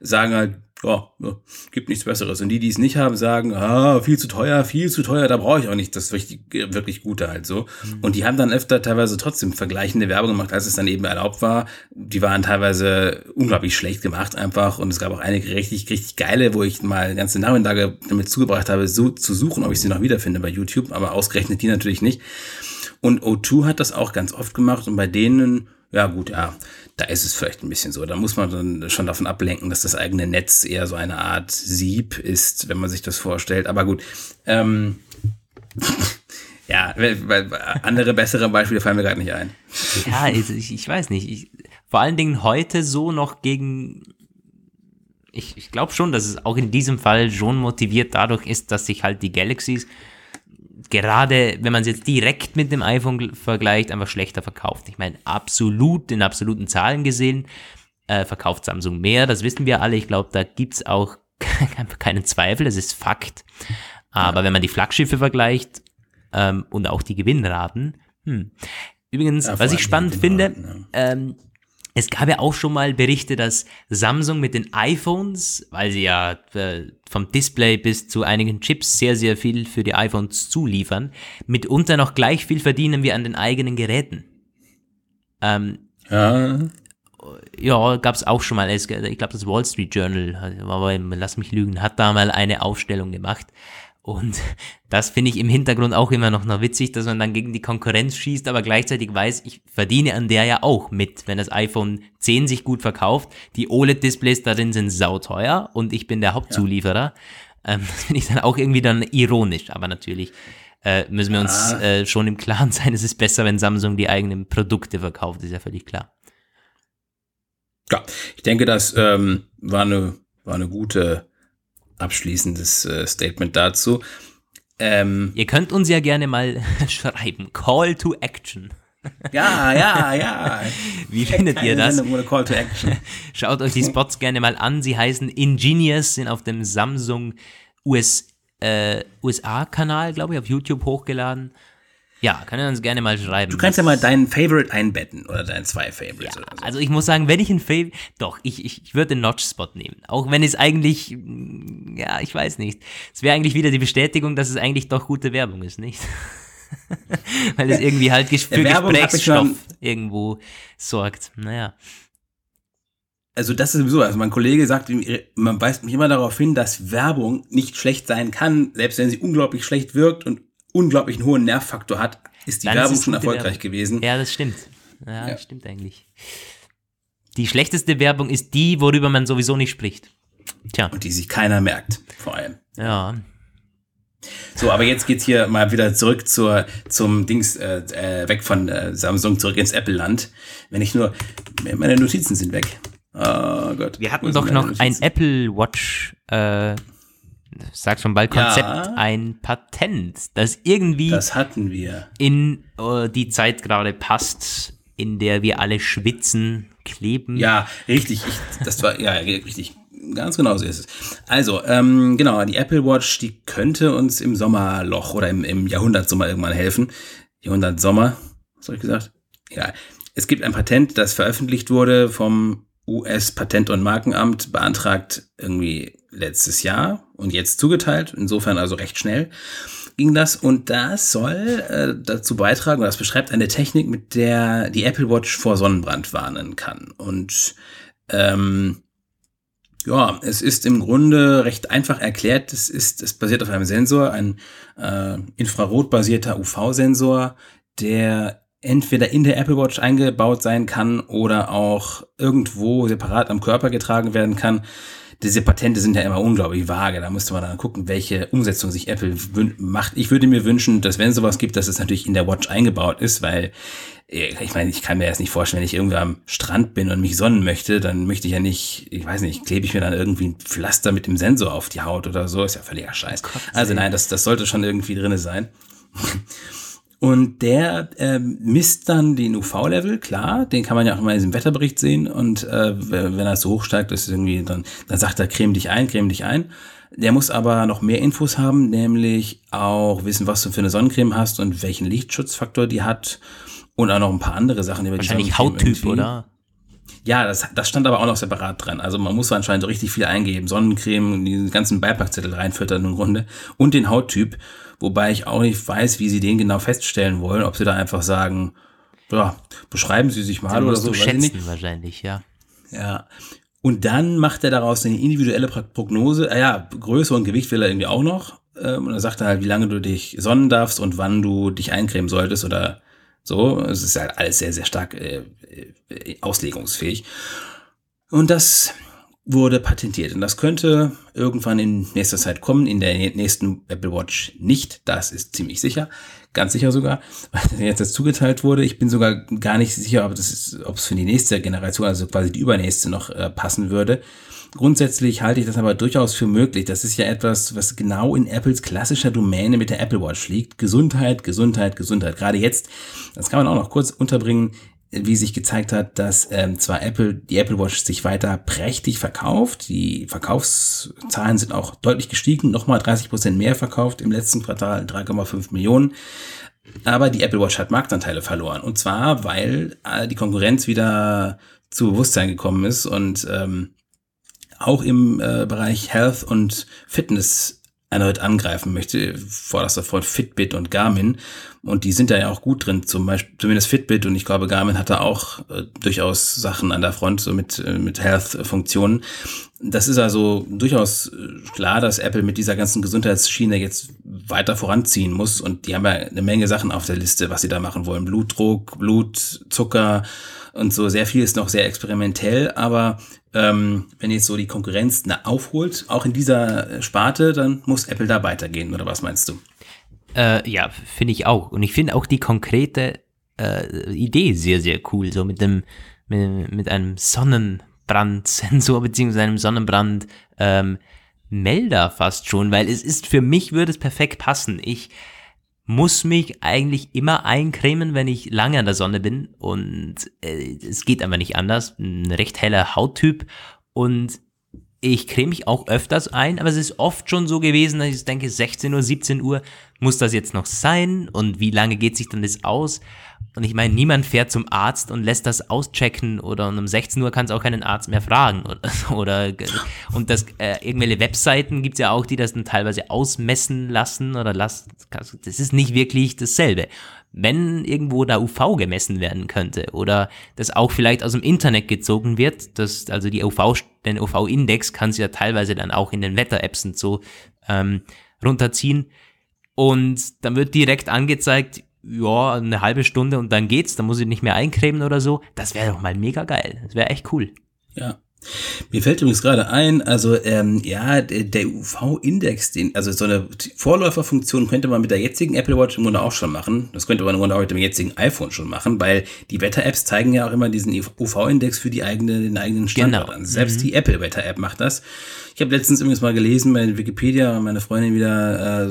sagen halt, ja, ja, gibt nichts Besseres. Und die, die es nicht haben, sagen, ah, viel zu teuer, viel zu teuer, da brauche ich auch nicht das richtig, wirklich Gute halt so. Mhm. Und die haben dann öfter teilweise trotzdem vergleichende Werbung gemacht, als es dann eben erlaubt war. Die waren teilweise unglaublich schlecht gemacht einfach. Und es gab auch einige richtig, richtig geile, wo ich mal ganze Nachmittage damit zugebracht habe, so zu suchen, ob ich sie noch wiederfinde bei YouTube, aber ausgerechnet die natürlich nicht. Und O2 hat das auch ganz oft gemacht und bei denen, ja gut, ja, da ist es vielleicht ein bisschen so. Da muss man dann schon davon ablenken, dass das eigene Netz eher so eine Art Sieb ist, wenn man sich das vorstellt. Aber gut, ähm, ja, andere bessere Beispiele fallen mir gerade nicht ein. Ja, ich, ich weiß nicht. Ich, vor allen Dingen heute so noch gegen. Ich, ich glaube schon, dass es auch in diesem Fall schon motiviert dadurch ist, dass sich halt die Galaxies gerade wenn man es jetzt direkt mit dem iPhone vergleicht, einfach schlechter verkauft. Ich meine, absolut, in absoluten Zahlen gesehen, äh, verkauft Samsung mehr, das wissen wir alle. Ich glaube, da gibt es auch keinen Zweifel, das ist Fakt. Aber ja. wenn man die Flaggschiffe vergleicht ähm, und auch die Gewinnraten, hm. Übrigens, ja, was ich spannend finde, ja. ähm, es gab ja auch schon mal Berichte, dass Samsung mit den iPhones, weil sie ja äh, vom Display bis zu einigen Chips sehr, sehr viel für die iPhones zuliefern, mitunter noch gleich viel verdienen wie an den eigenen Geräten. Ähm, ja. Ja, gab es auch schon mal. Ich glaube, das Wall Street Journal, lass mich lügen, hat da mal eine Aufstellung gemacht. Und das finde ich im Hintergrund auch immer noch, noch witzig, dass man dann gegen die Konkurrenz schießt, aber gleichzeitig weiß, ich verdiene an der ja auch mit, wenn das iPhone 10 sich gut verkauft. Die OLED-Displays darin sind sauteuer und ich bin der Hauptzulieferer. Ja. Ähm, das finde ich dann auch irgendwie dann ironisch, aber natürlich äh, müssen wir uns äh, schon im Klaren sein, es ist besser, wenn Samsung die eigenen Produkte verkauft, ist ja völlig klar. Ja, ich denke, das ähm, war eine, war eine gute abschließendes äh, Statement dazu. Ähm, Ihr könnt uns ja gerne mal schreiben. Call to Action. Ja, ja, ja. Wie findet ihr das? Call to Action. Schaut euch die Spots gerne mal an. Sie heißen Ingenious, sind auf dem Samsung US, äh, USA-Kanal, glaube ich, auf YouTube hochgeladen. Ja, können wir uns gerne mal schreiben. Du kannst ja mal deinen Favorite einbetten oder deinen zwei Favorites. Ja, so. Also ich muss sagen, wenn ich ein Favorite, doch, ich, ich, ich würde den Notch-Spot nehmen. Auch wenn es eigentlich, mm, ja, ich weiß nicht. Es wäre eigentlich wieder die Bestätigung, dass es eigentlich doch gute Werbung ist, nicht? Weil es irgendwie halt für Gesprächsstoff irgendwo sorgt. Naja. Also das ist sowieso, also mein Kollege sagt, man weist mich immer darauf hin, dass Werbung nicht schlecht sein kann, selbst wenn sie unglaublich schlecht wirkt und unglaublich hohen Nervfaktor hat, ist die Dann Werbung ist schon erfolgreich Werbung. gewesen. Ja, das stimmt. Ja, ja, das stimmt eigentlich. Die schlechteste Werbung ist die, worüber man sowieso nicht spricht. Tja. Und die sich keiner merkt, vor allem. Ja. So, aber jetzt geht's hier mal wieder zurück zur, zum Dings, äh, äh weg von äh, Samsung, zurück ins Apple-Land. Wenn ich nur, meine Notizen sind weg. Oh Gott. Wir hatten doch noch Notizen? ein Apple Watch äh, sag schon bald Konzept, ja, ein Patent, das irgendwie das hatten wir. in uh, die Zeit gerade passt, in der wir alle schwitzen, kleben. Ja, richtig. Ich, das war, ja, richtig. Ganz genau so ist es. Also, ähm, genau, die Apple Watch, die könnte uns im Sommerloch oder im, im Jahrhundertsommer irgendwann helfen. Jahrhundertsommer, was habe ich gesagt? Ja, es gibt ein Patent, das veröffentlicht wurde vom US-Patent- und Markenamt, beantragt irgendwie letztes Jahr und jetzt zugeteilt, insofern also recht schnell ging das und das soll äh, dazu beitragen, das beschreibt eine Technik, mit der die Apple Watch vor Sonnenbrand warnen kann. Und ähm, ja, es ist im Grunde recht einfach erklärt. Es ist, es basiert auf einem Sensor, ein äh, infrarotbasierter UV-Sensor, der entweder in der Apple Watch eingebaut sein kann oder auch irgendwo separat am Körper getragen werden kann diese Patente sind ja immer unglaublich vage. Da müsste man dann gucken, welche Umsetzung sich Apple macht. Ich würde mir wünschen, dass wenn sowas gibt, dass es natürlich in der Watch eingebaut ist, weil äh, ich meine, ich kann mir jetzt nicht vorstellen, wenn ich irgendwo am Strand bin und mich sonnen möchte, dann möchte ich ja nicht, ich weiß nicht, klebe ich mir dann irgendwie ein Pflaster mit dem Sensor auf die Haut oder so. Ist ja völliger Scheiß. Also nein, das, das sollte schon irgendwie drinne sein. Und der äh, misst dann den UV-Level, klar, den kann man ja auch immer in diesem Wetterbericht sehen. Und äh, wenn er so hoch steigt, ist irgendwie dann, dann sagt er, creme dich ein, creme dich ein. Der muss aber noch mehr Infos haben, nämlich auch wissen, was du für eine Sonnencreme hast und welchen Lichtschutzfaktor die hat. Und auch noch ein paar andere Sachen. Wahrscheinlich Hauttyp, oder? Ja, das, das stand aber auch noch separat dran. Also man muss anscheinend richtig viel eingeben. Sonnencreme und die ganzen Beipackzettel reinfüttern im Grunde. Und den Hauttyp. Wobei ich auch nicht weiß, wie sie den genau feststellen wollen. Ob sie da einfach sagen, ja, beschreiben Sie sich mal oder so. Schätzen wahrscheinlich, ja. Ja. Und dann macht er daraus eine individuelle Prognose. Ah ja, Größe und Gewicht will er irgendwie auch noch. Ähm, und dann sagt er halt, wie lange du dich sonnen darfst und wann du dich eincremen solltest oder so, es ist halt alles sehr, sehr stark äh, äh, auslegungsfähig. Und das wurde patentiert. Und das könnte irgendwann in nächster Zeit kommen, in der nächsten Apple Watch nicht. Das ist ziemlich sicher. Ganz sicher sogar, weil jetzt das zugeteilt wurde. Ich bin sogar gar nicht sicher, ob es für die nächste Generation, also quasi die übernächste, noch äh, passen würde. Grundsätzlich halte ich das aber durchaus für möglich. Das ist ja etwas, was genau in Apples klassischer Domäne mit der Apple Watch liegt. Gesundheit, Gesundheit, Gesundheit. Gerade jetzt, das kann man auch noch kurz unterbringen, wie sich gezeigt hat, dass ähm, zwar Apple, die Apple Watch sich weiter prächtig verkauft, die Verkaufszahlen sind auch deutlich gestiegen, nochmal 30 Prozent mehr verkauft im letzten Quartal, 3,5 Millionen. Aber die Apple Watch hat Marktanteile verloren. Und zwar, weil äh, die Konkurrenz wieder zu Bewusstsein gekommen ist und ähm, auch im äh, Bereich Health und Fitness erneut angreifen möchte, vorderster Front Fitbit und Garmin. Und die sind da ja auch gut drin, zum Beispiel, zumindest Fitbit und ich glaube, Garmin hat da auch äh, durchaus Sachen an der Front, so mit, äh, mit Health-Funktionen. Das ist also durchaus äh, klar, dass Apple mit dieser ganzen Gesundheitsschiene jetzt weiter voranziehen muss. Und die haben ja eine Menge Sachen auf der Liste, was sie da machen wollen. Blutdruck, Blutzucker und so. Sehr viel ist noch sehr experimentell, aber ähm, wenn jetzt so die Konkurrenz aufholt, auch in dieser Sparte, dann muss Apple da weitergehen, oder was meinst du? Äh, ja, finde ich auch. Und ich finde auch die konkrete äh, Idee sehr, sehr cool, so mit dem, mit, mit einem Sonnenbrandsensor, beziehungsweise einem Sonnenbrand, ähm, Melder fast schon, weil es ist, für mich würde es perfekt passen. Ich muss mich eigentlich immer eincremen, wenn ich lange an der Sonne bin und äh, es geht aber nicht anders. Ein recht heller Hauttyp und ich creme mich auch öfters ein, aber es ist oft schon so gewesen, dass ich denke, 16 Uhr, 17 Uhr muss das jetzt noch sein und wie lange geht sich dann das aus? Und ich meine, niemand fährt zum Arzt und lässt das auschecken oder um 16 Uhr kann es auch keinen Arzt mehr fragen oder, oder und das äh, irgendwelche Webseiten gibt es ja auch, die das dann teilweise ausmessen lassen oder lassen. Das ist nicht wirklich dasselbe. Wenn irgendwo da UV gemessen werden könnte oder das auch vielleicht aus dem Internet gezogen wird, das, also die UV, den UV-Index kannst du ja teilweise dann auch in den Wetter-Apps und so ähm, runterziehen. Und dann wird direkt angezeigt, ja, eine halbe Stunde und dann geht's, dann muss ich nicht mehr eincremen oder so. Das wäre doch mal mega geil. Das wäre echt cool. Ja. Mir fällt übrigens gerade ein, also ähm, ja, der UV-Index, den, also so eine Vorläuferfunktion könnte man mit der jetzigen Apple Watch im Grunde auch schon machen. Das könnte man im Grunde auch mit dem jetzigen iPhone schon machen, weil die Wetter-Apps zeigen ja auch immer diesen UV-Index für die eigene, den eigenen Standort genau. an. Selbst mhm. die Apple Wetter-App macht das. Ich habe letztens übrigens mal gelesen bei Wikipedia, meine Freundin wieder äh,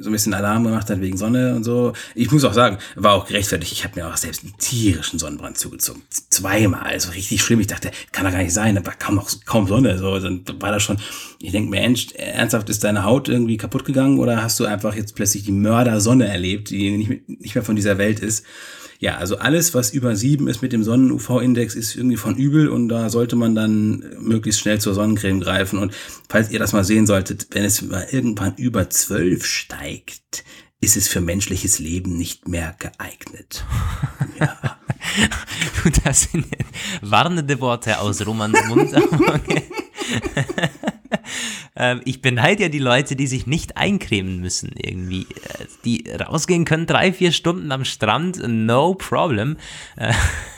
so ein bisschen Alarm gemacht hat wegen Sonne und so. Ich muss auch sagen, war auch gerechtfertigt. Ich habe mir auch selbst einen tierischen Sonnenbrand zugezogen. Zweimal, also richtig schlimm. Ich dachte, kann doch gar nicht sein, da war kaum noch kaum Sonne. So, dann war das schon, ich denke mir, ernsthaft, ist deine Haut irgendwie kaputt gegangen oder hast du einfach jetzt plötzlich die Mördersonne erlebt, die nicht, nicht mehr von dieser Welt ist? Ja, also alles, was über sieben ist mit dem Sonnen-UV-Index, ist irgendwie von übel und da sollte man dann möglichst schnell zur Sonnencreme greifen. Und falls ihr das mal sehen solltet, wenn es mal irgendwann über zwölf steigt, ist es für menschliches Leben nicht mehr geeignet. Ja. das sind warnende Worte aus Romans Mund. Ähm, ich beneide ja die Leute, die sich nicht eincremen müssen irgendwie. Äh, die rausgehen können, drei, vier Stunden am Strand, no problem. Äh,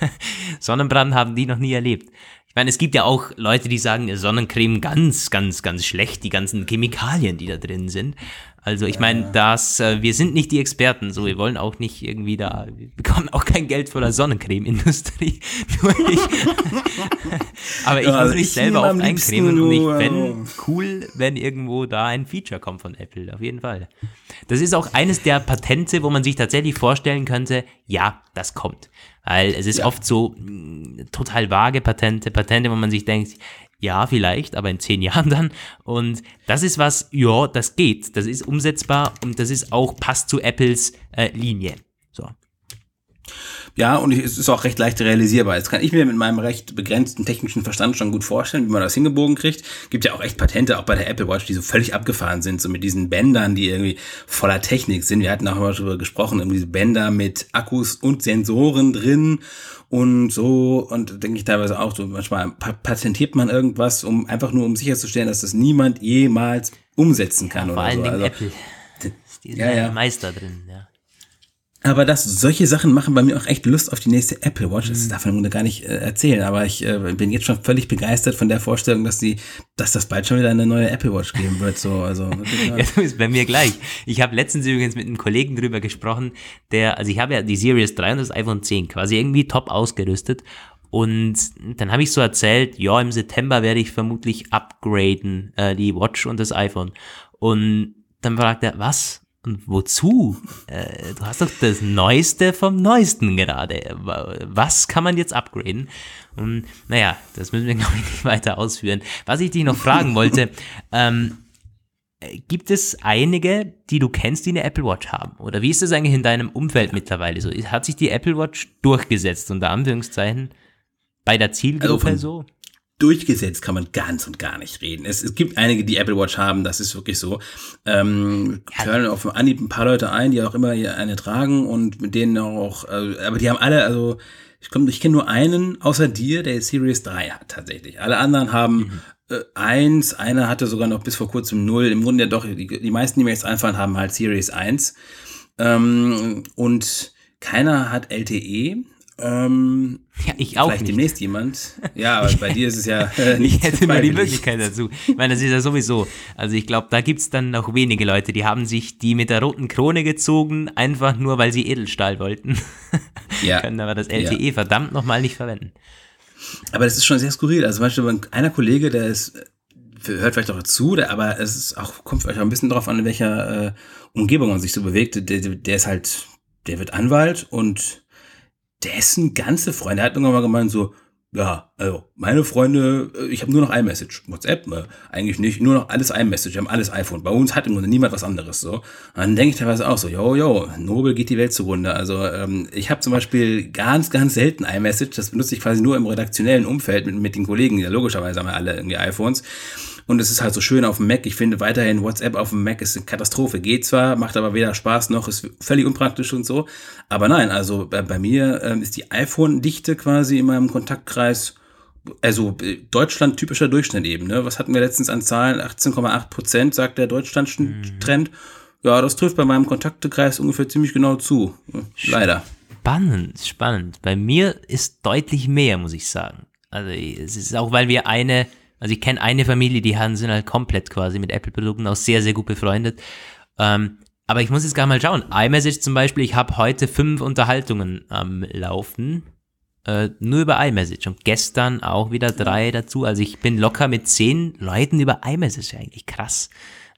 Sonnenbrand haben die noch nie erlebt. Ich meine, es gibt ja auch Leute, die sagen, Sonnencreme ganz, ganz, ganz schlecht, die ganzen Chemikalien, die da drin sind. Also ich meine, dass äh, wir sind nicht die Experten, so wir wollen auch nicht irgendwie da, wir bekommen auch kein Geld von der Sonnencreme-Industrie. Aber ich ja, muss mich ich selber oft eincremen und ich fände cool, wenn irgendwo da ein Feature kommt von Apple, auf jeden Fall. Das ist auch eines der Patente, wo man sich tatsächlich vorstellen könnte, ja, das kommt. Weil es ist ja. oft so mh, mm, total vage Patente, Patente, wo man sich denkt, ja, vielleicht, aber in zehn Jahren dann. Und das ist was, ja, das geht, das ist umsetzbar und das ist auch, passt zu Apples äh, Linie. So. Ja, und es ist auch recht leicht realisierbar. Jetzt kann ich mir mit meinem recht begrenzten technischen Verstand schon gut vorstellen, wie man das hingebogen kriegt. Gibt ja auch echt Patente, auch bei der Apple Watch, die so völlig abgefahren sind, so mit diesen Bändern, die irgendwie voller Technik sind. Wir hatten auch mal darüber gesprochen, um diese Bänder mit Akkus und Sensoren drin und so. Und denke ich teilweise auch so, manchmal patentiert man irgendwas, um einfach nur um sicherzustellen, dass das niemand jemals umsetzen kann ja, vor oder allen so. Dingen Also, Apple. Die sind Ja, ja, ja. Meister drin, ja. Aber das, solche Sachen machen bei mir auch echt Lust auf die nächste Apple Watch. Mhm. Das darf man im Grunde gar nicht äh, erzählen, aber ich äh, bin jetzt schon völlig begeistert von der Vorstellung, dass die, dass das bald schon wieder eine neue Apple Watch geben wird. So, also Ja, du bist bei mir gleich. Ich habe letztens übrigens mit einem Kollegen drüber gesprochen, der, also ich habe ja die Series 3 und das iPhone 10 quasi irgendwie top ausgerüstet. Und dann habe ich so erzählt, ja, im September werde ich vermutlich upgraden, äh, die Watch und das iPhone. Und dann fragt er, was? Und wozu? Äh, du hast doch das Neueste vom Neuesten gerade. Was kann man jetzt upgraden? Und naja, das müssen wir, glaube ich, nicht weiter ausführen. Was ich dich noch fragen wollte, ähm, Gibt es einige, die du kennst, die eine Apple Watch haben? Oder wie ist das eigentlich in deinem Umfeld mittlerweile so? Hat sich die Apple Watch durchgesetzt, unter Anführungszeichen, bei der Zielgruppe von- so? Durchgesetzt kann man ganz und gar nicht reden. Es, es gibt einige, die Apple Watch haben, das ist wirklich so. Ähm, Ja. hören auf Anhieb ein paar Leute ein, die auch immer hier eine tragen und mit denen auch, äh, aber die haben alle, also ich, komm, ich kenne nur einen außer dir, der Series 3 hat tatsächlich. Alle anderen haben äh, eins, einer hatte sogar noch bis vor kurzem null. Im Grunde ja doch, die, die meisten, die mir jetzt einfallen, haben halt Series 1. Ähm, und keiner hat LTE. Ähm, Ja, ich auch vielleicht nicht. demnächst jemand. Ja, aber bei dir ist es ja äh, nicht Ich hätte nur die. Möglichkeit dazu. Ich meine, das ist ja sowieso. Also ich glaube, da gibt's dann noch wenige Leute, die haben sich die mit der roten Krone gezogen, einfach nur, weil sie Edelstahl wollten. Ja. Können aber das LTE verdammt nochmal nicht verwenden. Aber das ist schon sehr skurril. Also zum Beispiel einer Kollege, der ist, äh, hört vielleicht auch zu, der, aber es ist auch, kommt vielleicht auch ein bisschen drauf an, in welcher äh, Umgebung man sich so bewegt. Der der ist halt, der wird Anwalt und dessen ganze Freunde, hat irgendwann mal gemeint so, ja, also meine Freunde, äh, ich habe nur noch iMessage. WhatsApp, ne? eigentlich nicht, nur noch alles iMessage, wir haben alles iPhone. Bei uns hat im Grunde niemand was anderes so. Und dann denke ich teilweise auch so, jo, jo, Nobel geht die Welt zugrunde. Also ähm, ich habe zum Beispiel ganz, ganz selten iMessage, das benutze ich quasi nur im redaktionellen Umfeld mit, mit den Kollegen, ja logischerweise haben wir alle irgendwie iPhones. Und es ist halt so schön auf dem Mac. Ich finde weiterhin WhatsApp auf dem Mac ist eine Katastrophe. Geht zwar, macht aber weder Spaß noch, ist völlig unpraktisch und so. Aber nein, also bei, bei mir ähm, ist die iPhone-Dichte quasi in meinem Kontaktkreis, also äh, Deutschland typischer Durchschnitt eben. Ne? Was hatten wir letztens an Zahlen? 18,8 Prozent, sagt der Deutschland-Trend. Ja, das trifft bei meinem Kontaktekreis ungefähr ziemlich genau zu. Leider. Spannend, spannend. Bei mir ist deutlich mehr, muss ich sagen. Also es ist auch, weil wir eine, also ich kenne eine Familie, die haben, sind halt komplett quasi mit Apple-Produkten auch sehr, sehr gut befreundet. Ähm, aber ich muss jetzt gar mal schauen. iMessage zum Beispiel, ich habe heute fünf Unterhaltungen am Laufen. Äh, nur über iMessage und gestern auch wieder drei dazu. Also ich bin locker mit zehn Leuten über iMessage eigentlich krass.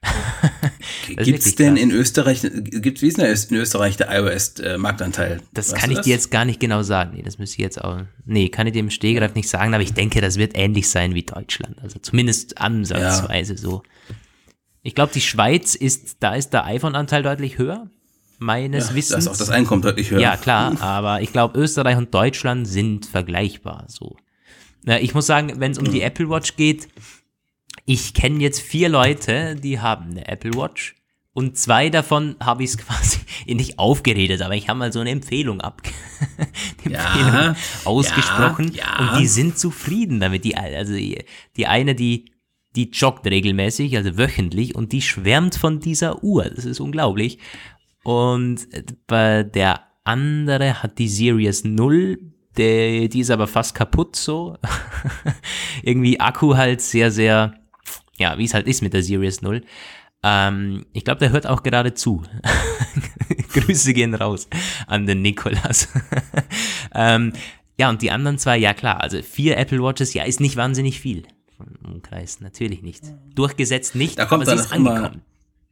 Das Gibt's wirklich denn krass. in Österreich, gibt's, wie ist denn in Österreich der iOS-Marktanteil? Das Weißt kann ich dir jetzt gar nicht genau sagen. Nee, das müsste ich jetzt auch. Nee, kann ich dir im Stehgreif nicht sagen, aber ich denke, das wird ähnlich sein wie Deutschland. Also zumindest ansatzweise so. Ich glaube, die Schweiz ist, da ist der iPhone-Anteil deutlich höher, meines Da Wissens. ist auch das Einkommen deutlich höher. Ja, klar, aber ich glaube, Österreich und Deutschland sind vergleichbar so. Na, ich muss sagen, wenn es um die Apple Watch geht, ich kenne jetzt vier Leute, die haben eine Apple Watch. Und zwei davon habe ich es quasi nicht aufgeredet, aber ich habe mal so eine Empfehlung ab die Ja, Empfehlung ausgesprochen ja, ja. und die sind zufrieden damit. Die, also die, die eine, die, die joggt regelmäßig, also wöchentlich und die schwärmt von dieser Uhr. Das ist unglaublich. Und äh, bei der andere hat die Series 0, der, die ist aber fast kaputt so. Irgendwie Akku halt sehr, sehr, ja, wie es halt ist mit der Series 0. Ähm, ich glaube, der hört auch gerade zu. Grüße gehen raus an den Nikolas. ähm, ja, und die anderen zwei, ja klar, also vier Apple Watches, ja, ist nicht wahnsinnig viel vom Umkreis, natürlich nicht. Durchgesetzt nicht, Da kommt aber sie ist angekommen.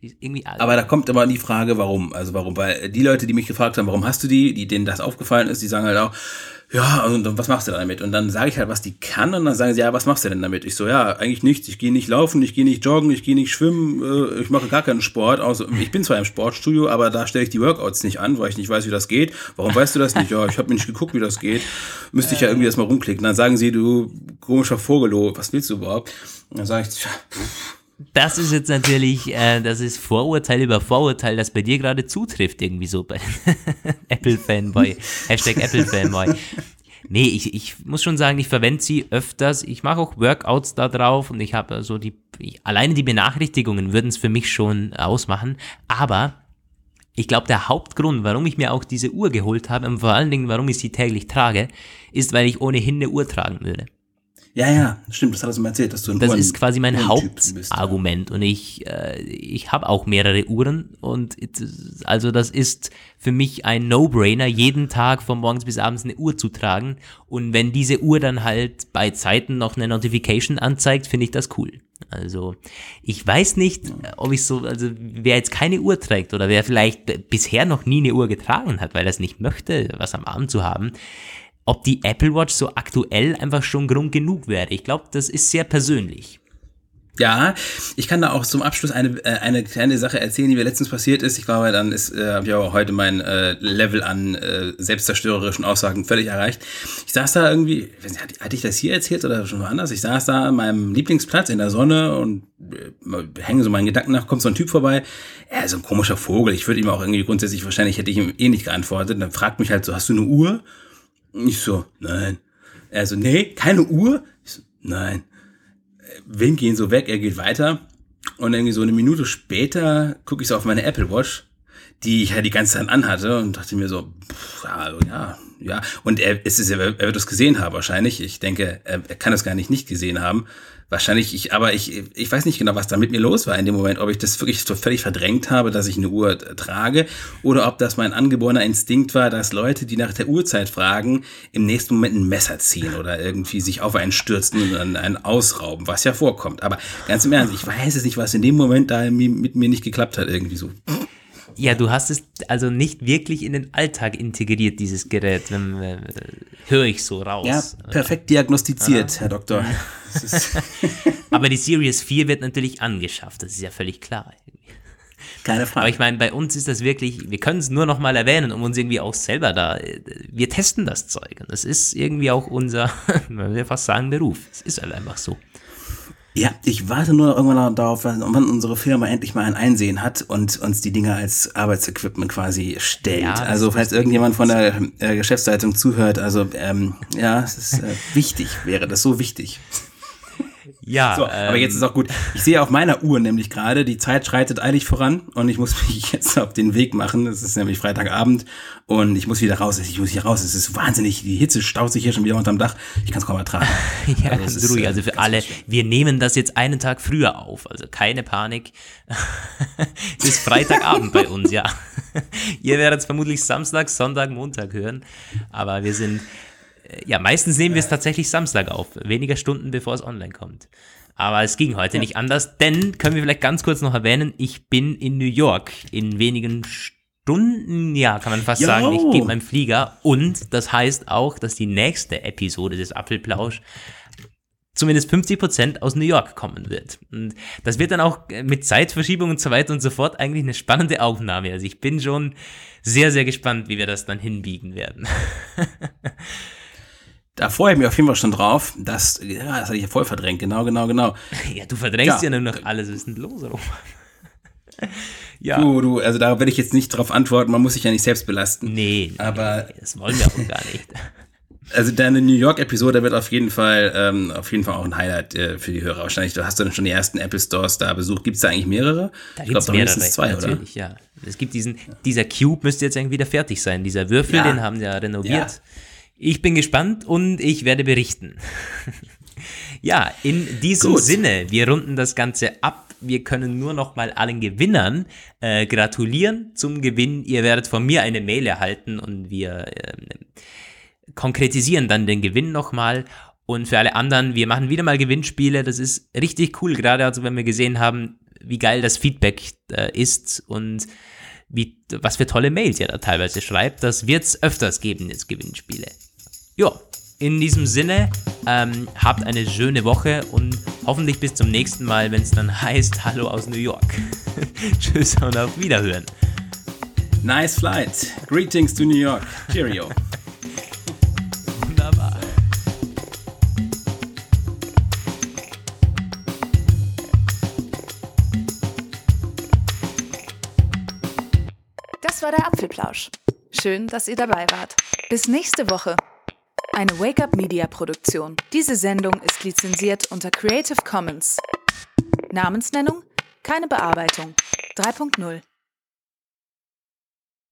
Ist Aber da kommt aber die Frage, warum? Also warum? Weil die Leute, die mich gefragt haben, warum hast du die, die denen das aufgefallen ist, die sagen halt auch, ja, und was machst du damit? Und dann sage ich halt, was die kann, und dann sagen sie, ja, was machst du denn damit? Ich so, ja, eigentlich nichts. Ich gehe nicht laufen, ich gehe nicht joggen, ich gehe nicht schwimmen, äh, ich mache gar keinen Sport. Also, ich bin zwar im Sportstudio, aber da stelle ich die Workouts nicht an, weil ich nicht weiß, wie das geht. Warum weißt du das nicht? Ja, ich habe mir nicht geguckt, wie das geht. Müsste ich ja irgendwie erstmal rumklicken. Dann sagen sie, du komischer Vogel, was willst du überhaupt? Und dann sage ich, tja, das ist jetzt natürlich, äh, das ist Vorurteil über Vorurteil, das bei dir gerade zutrifft, irgendwie so bei Apple-Fanboy. Hashtag Apple-Fanboy. Nee, ich, ich muss schon sagen, ich verwende sie öfters. Ich mache auch Workouts da drauf und ich habe so die, ich, alleine die Benachrichtigungen würden es für mich schon ausmachen. Aber ich glaube, der Hauptgrund, warum ich mir auch diese Uhr geholt habe und vor allen Dingen, warum ich sie täglich trage, ist, weil ich ohnehin eine Uhr tragen würde. Ja, ja, stimmt, das hat er mir erzählt, dass du ein Das Uhren, ist quasi mein Hauptargument ja. und ich, äh, ich habe auch mehrere Uhren und also das ist für mich ein No-Brainer, jeden Tag von morgens bis abends eine Uhr zu tragen und wenn diese Uhr dann halt bei Zeiten noch eine Notification anzeigt, finde ich das cool. Also ich weiß nicht, ob ich so, also wer jetzt keine Uhr trägt oder wer vielleicht bisher noch nie eine Uhr getragen hat, weil er es nicht möchte, was am Abend zu haben, ob die Apple Watch so aktuell einfach schon Grund genug wäre. Ich glaube, das ist sehr persönlich. Ja, ich kann da auch zum Abschluss eine, äh, eine kleine Sache erzählen, die mir letztens passiert ist. Ich glaube, dann ist, äh, habe ich auch heute mein äh, Level an äh, selbstzerstörerischen Aussagen völlig erreicht. Ich saß da irgendwie, nicht, hatte ich das hier erzählt oder schon woanders? Ich saß da an meinem Lieblingsplatz in der Sonne und äh, hänge so meinen Gedanken nach, kommt so ein Typ vorbei. Er ist so ein komischer Vogel. Ich würde ihm auch irgendwie grundsätzlich, wahrscheinlich hätte ich ihm eh nicht geantwortet. Dann fragt mich halt so, hast du eine Uhr? Ich so, nein. Er so, nee, keine Uhr? Ich so, nein. Winke ihn so weg, er geht weiter. Und irgendwie so eine Minute später gucke ich so auf meine Apple Watch, die ich ja die ganze Zeit anhatte und dachte mir so, pff, ja, ja, ja. Und er, es ist, er wird das gesehen haben wahrscheinlich. Ich denke, er, er kann das gar nicht nicht gesehen haben wahrscheinlich, ich, aber ich, ich weiß nicht genau, was da mit mir los war in dem Moment, ob ich das wirklich so völlig verdrängt habe, dass ich eine Uhr trage, oder ob das mein angeborener Instinkt war, dass Leute, die nach der Uhrzeit fragen, im nächsten Moment ein Messer ziehen oder irgendwie sich auf einen stürzen und dann einen ausrauben, was ja vorkommt. Aber ganz im Ernst, ich weiß es nicht, was in dem Moment da mit mir nicht geklappt hat, irgendwie so. Ja, du hast es also nicht wirklich in den Alltag integriert, dieses Gerät, äh, höre ich so raus. Ja, perfekt diagnostiziert, Herr Doktor. Aber die Series 4 wird natürlich angeschafft, das ist ja völlig klar. Keine Frage. Aber ich meine, bei uns ist das wirklich, wir können es nur noch mal erwähnen, um uns irgendwie auch selber da, wir testen das Zeug. Und das ist irgendwie auch unser, man will fast sagen, Beruf. Es ist halt einfach so. Ja, ich warte nur irgendwann darauf, wann unsere Firma endlich mal ein Einsehen hat und uns die Dinge als Arbeitsequipment quasi stellt. Ja, also falls irgendjemand von der äh, Geschäftsleitung zuhört, also ähm, ja, es ist äh, wichtig, wäre das so wichtig. Ja. So, aber jetzt ist auch gut. Ich sehe auf meiner Uhr nämlich gerade, die Zeit schreitet eilig voran und ich muss mich jetzt auf den Weg machen. Es ist nämlich Freitagabend und ich muss wieder raus. Ich muss hier raus. Es ist wahnsinnig. Die Hitze staut sich hier schon wieder unterm Dach. Ich kann es kaum ertragen. ja, also, ganz ruhig. Äh, also für alle, wir nehmen das jetzt einen Tag früher auf. Also keine Panik. es ist Freitagabend bei uns, ja. Ihr werdet es vermutlich Samstag, Sonntag, Montag hören. Aber wir sind ja, meistens nehmen wir es tatsächlich Samstag auf, weniger Stunden bevor es online kommt. Aber es ging heute ja. nicht anders, denn können wir vielleicht ganz kurz noch erwähnen, ich bin in New York in wenigen Stunden, ja, kann man fast jo. sagen, ich gehe meinem Flieger und das heißt auch, dass die nächste Episode des Apfelplausch zumindest 50% aus New York kommen wird. Und das wird dann auch mit Zeitverschiebung und so weiter und so fort eigentlich eine spannende Aufnahme. Also ich bin schon sehr, sehr gespannt, wie wir das dann hinbiegen werden. Da freue ich mich auf jeden Fall schon drauf. Das, ja, das hatte ich ja voll verdrängt. Genau, genau, genau. Ja, du verdrängst ja, ja nur noch alles. Was ist denn los, Roman? ja. Du, du, also da werde ich jetzt nicht drauf antworten. Man muss sich ja nicht selbst belasten. Nee, aber nee, das wollen wir auch gar nicht. Also deine New York-Episode wird auf jeden Fall, ähm, auf jeden Fall auch ein Highlight äh, für die Hörer. Wahrscheinlich du hast du dann schon die ersten Apple Stores da besucht. Gibt es da eigentlich mehrere? Da ich glaube, mindestens zwei, natürlich, oder? ja. Es gibt diesen, dieser Cube müsste jetzt irgendwie wieder fertig sein. Dieser Würfel, ja. den haben sie ja renoviert. Ja. Ich bin gespannt und ich werde berichten. ja, in diesem Gut. Sinne, wir runden das Ganze ab. Wir können nur noch mal allen Gewinnern äh, gratulieren zum Gewinn. Ihr werdet von mir eine Mail erhalten und wir äh, konkretisieren dann den Gewinn nochmal. Und für alle anderen, wir machen wieder mal Gewinnspiele. Das ist richtig cool, gerade also wenn wir gesehen haben, wie geil das Feedback äh, ist und wie, was für tolle Mails ihr da teilweise schreibt. Das wird es öfters geben, jetzt Gewinnspiele. Ja, in diesem Sinne, ähm, habt eine schöne Woche und hoffentlich bis zum nächsten Mal, wenn es dann heißt Hallo aus New York. Tschüss und auf Wiederhören. Nice flight. Greetings to New York. Cheerio. Wunderbar. Das war der Apfelplausch. Schön, dass ihr dabei wart. Bis nächste Woche. Eine Wake-up Media Produktion. Diese Sendung ist lizenziert unter Creative Commons. Namensnennung? Keine Bearbeitung. 3.0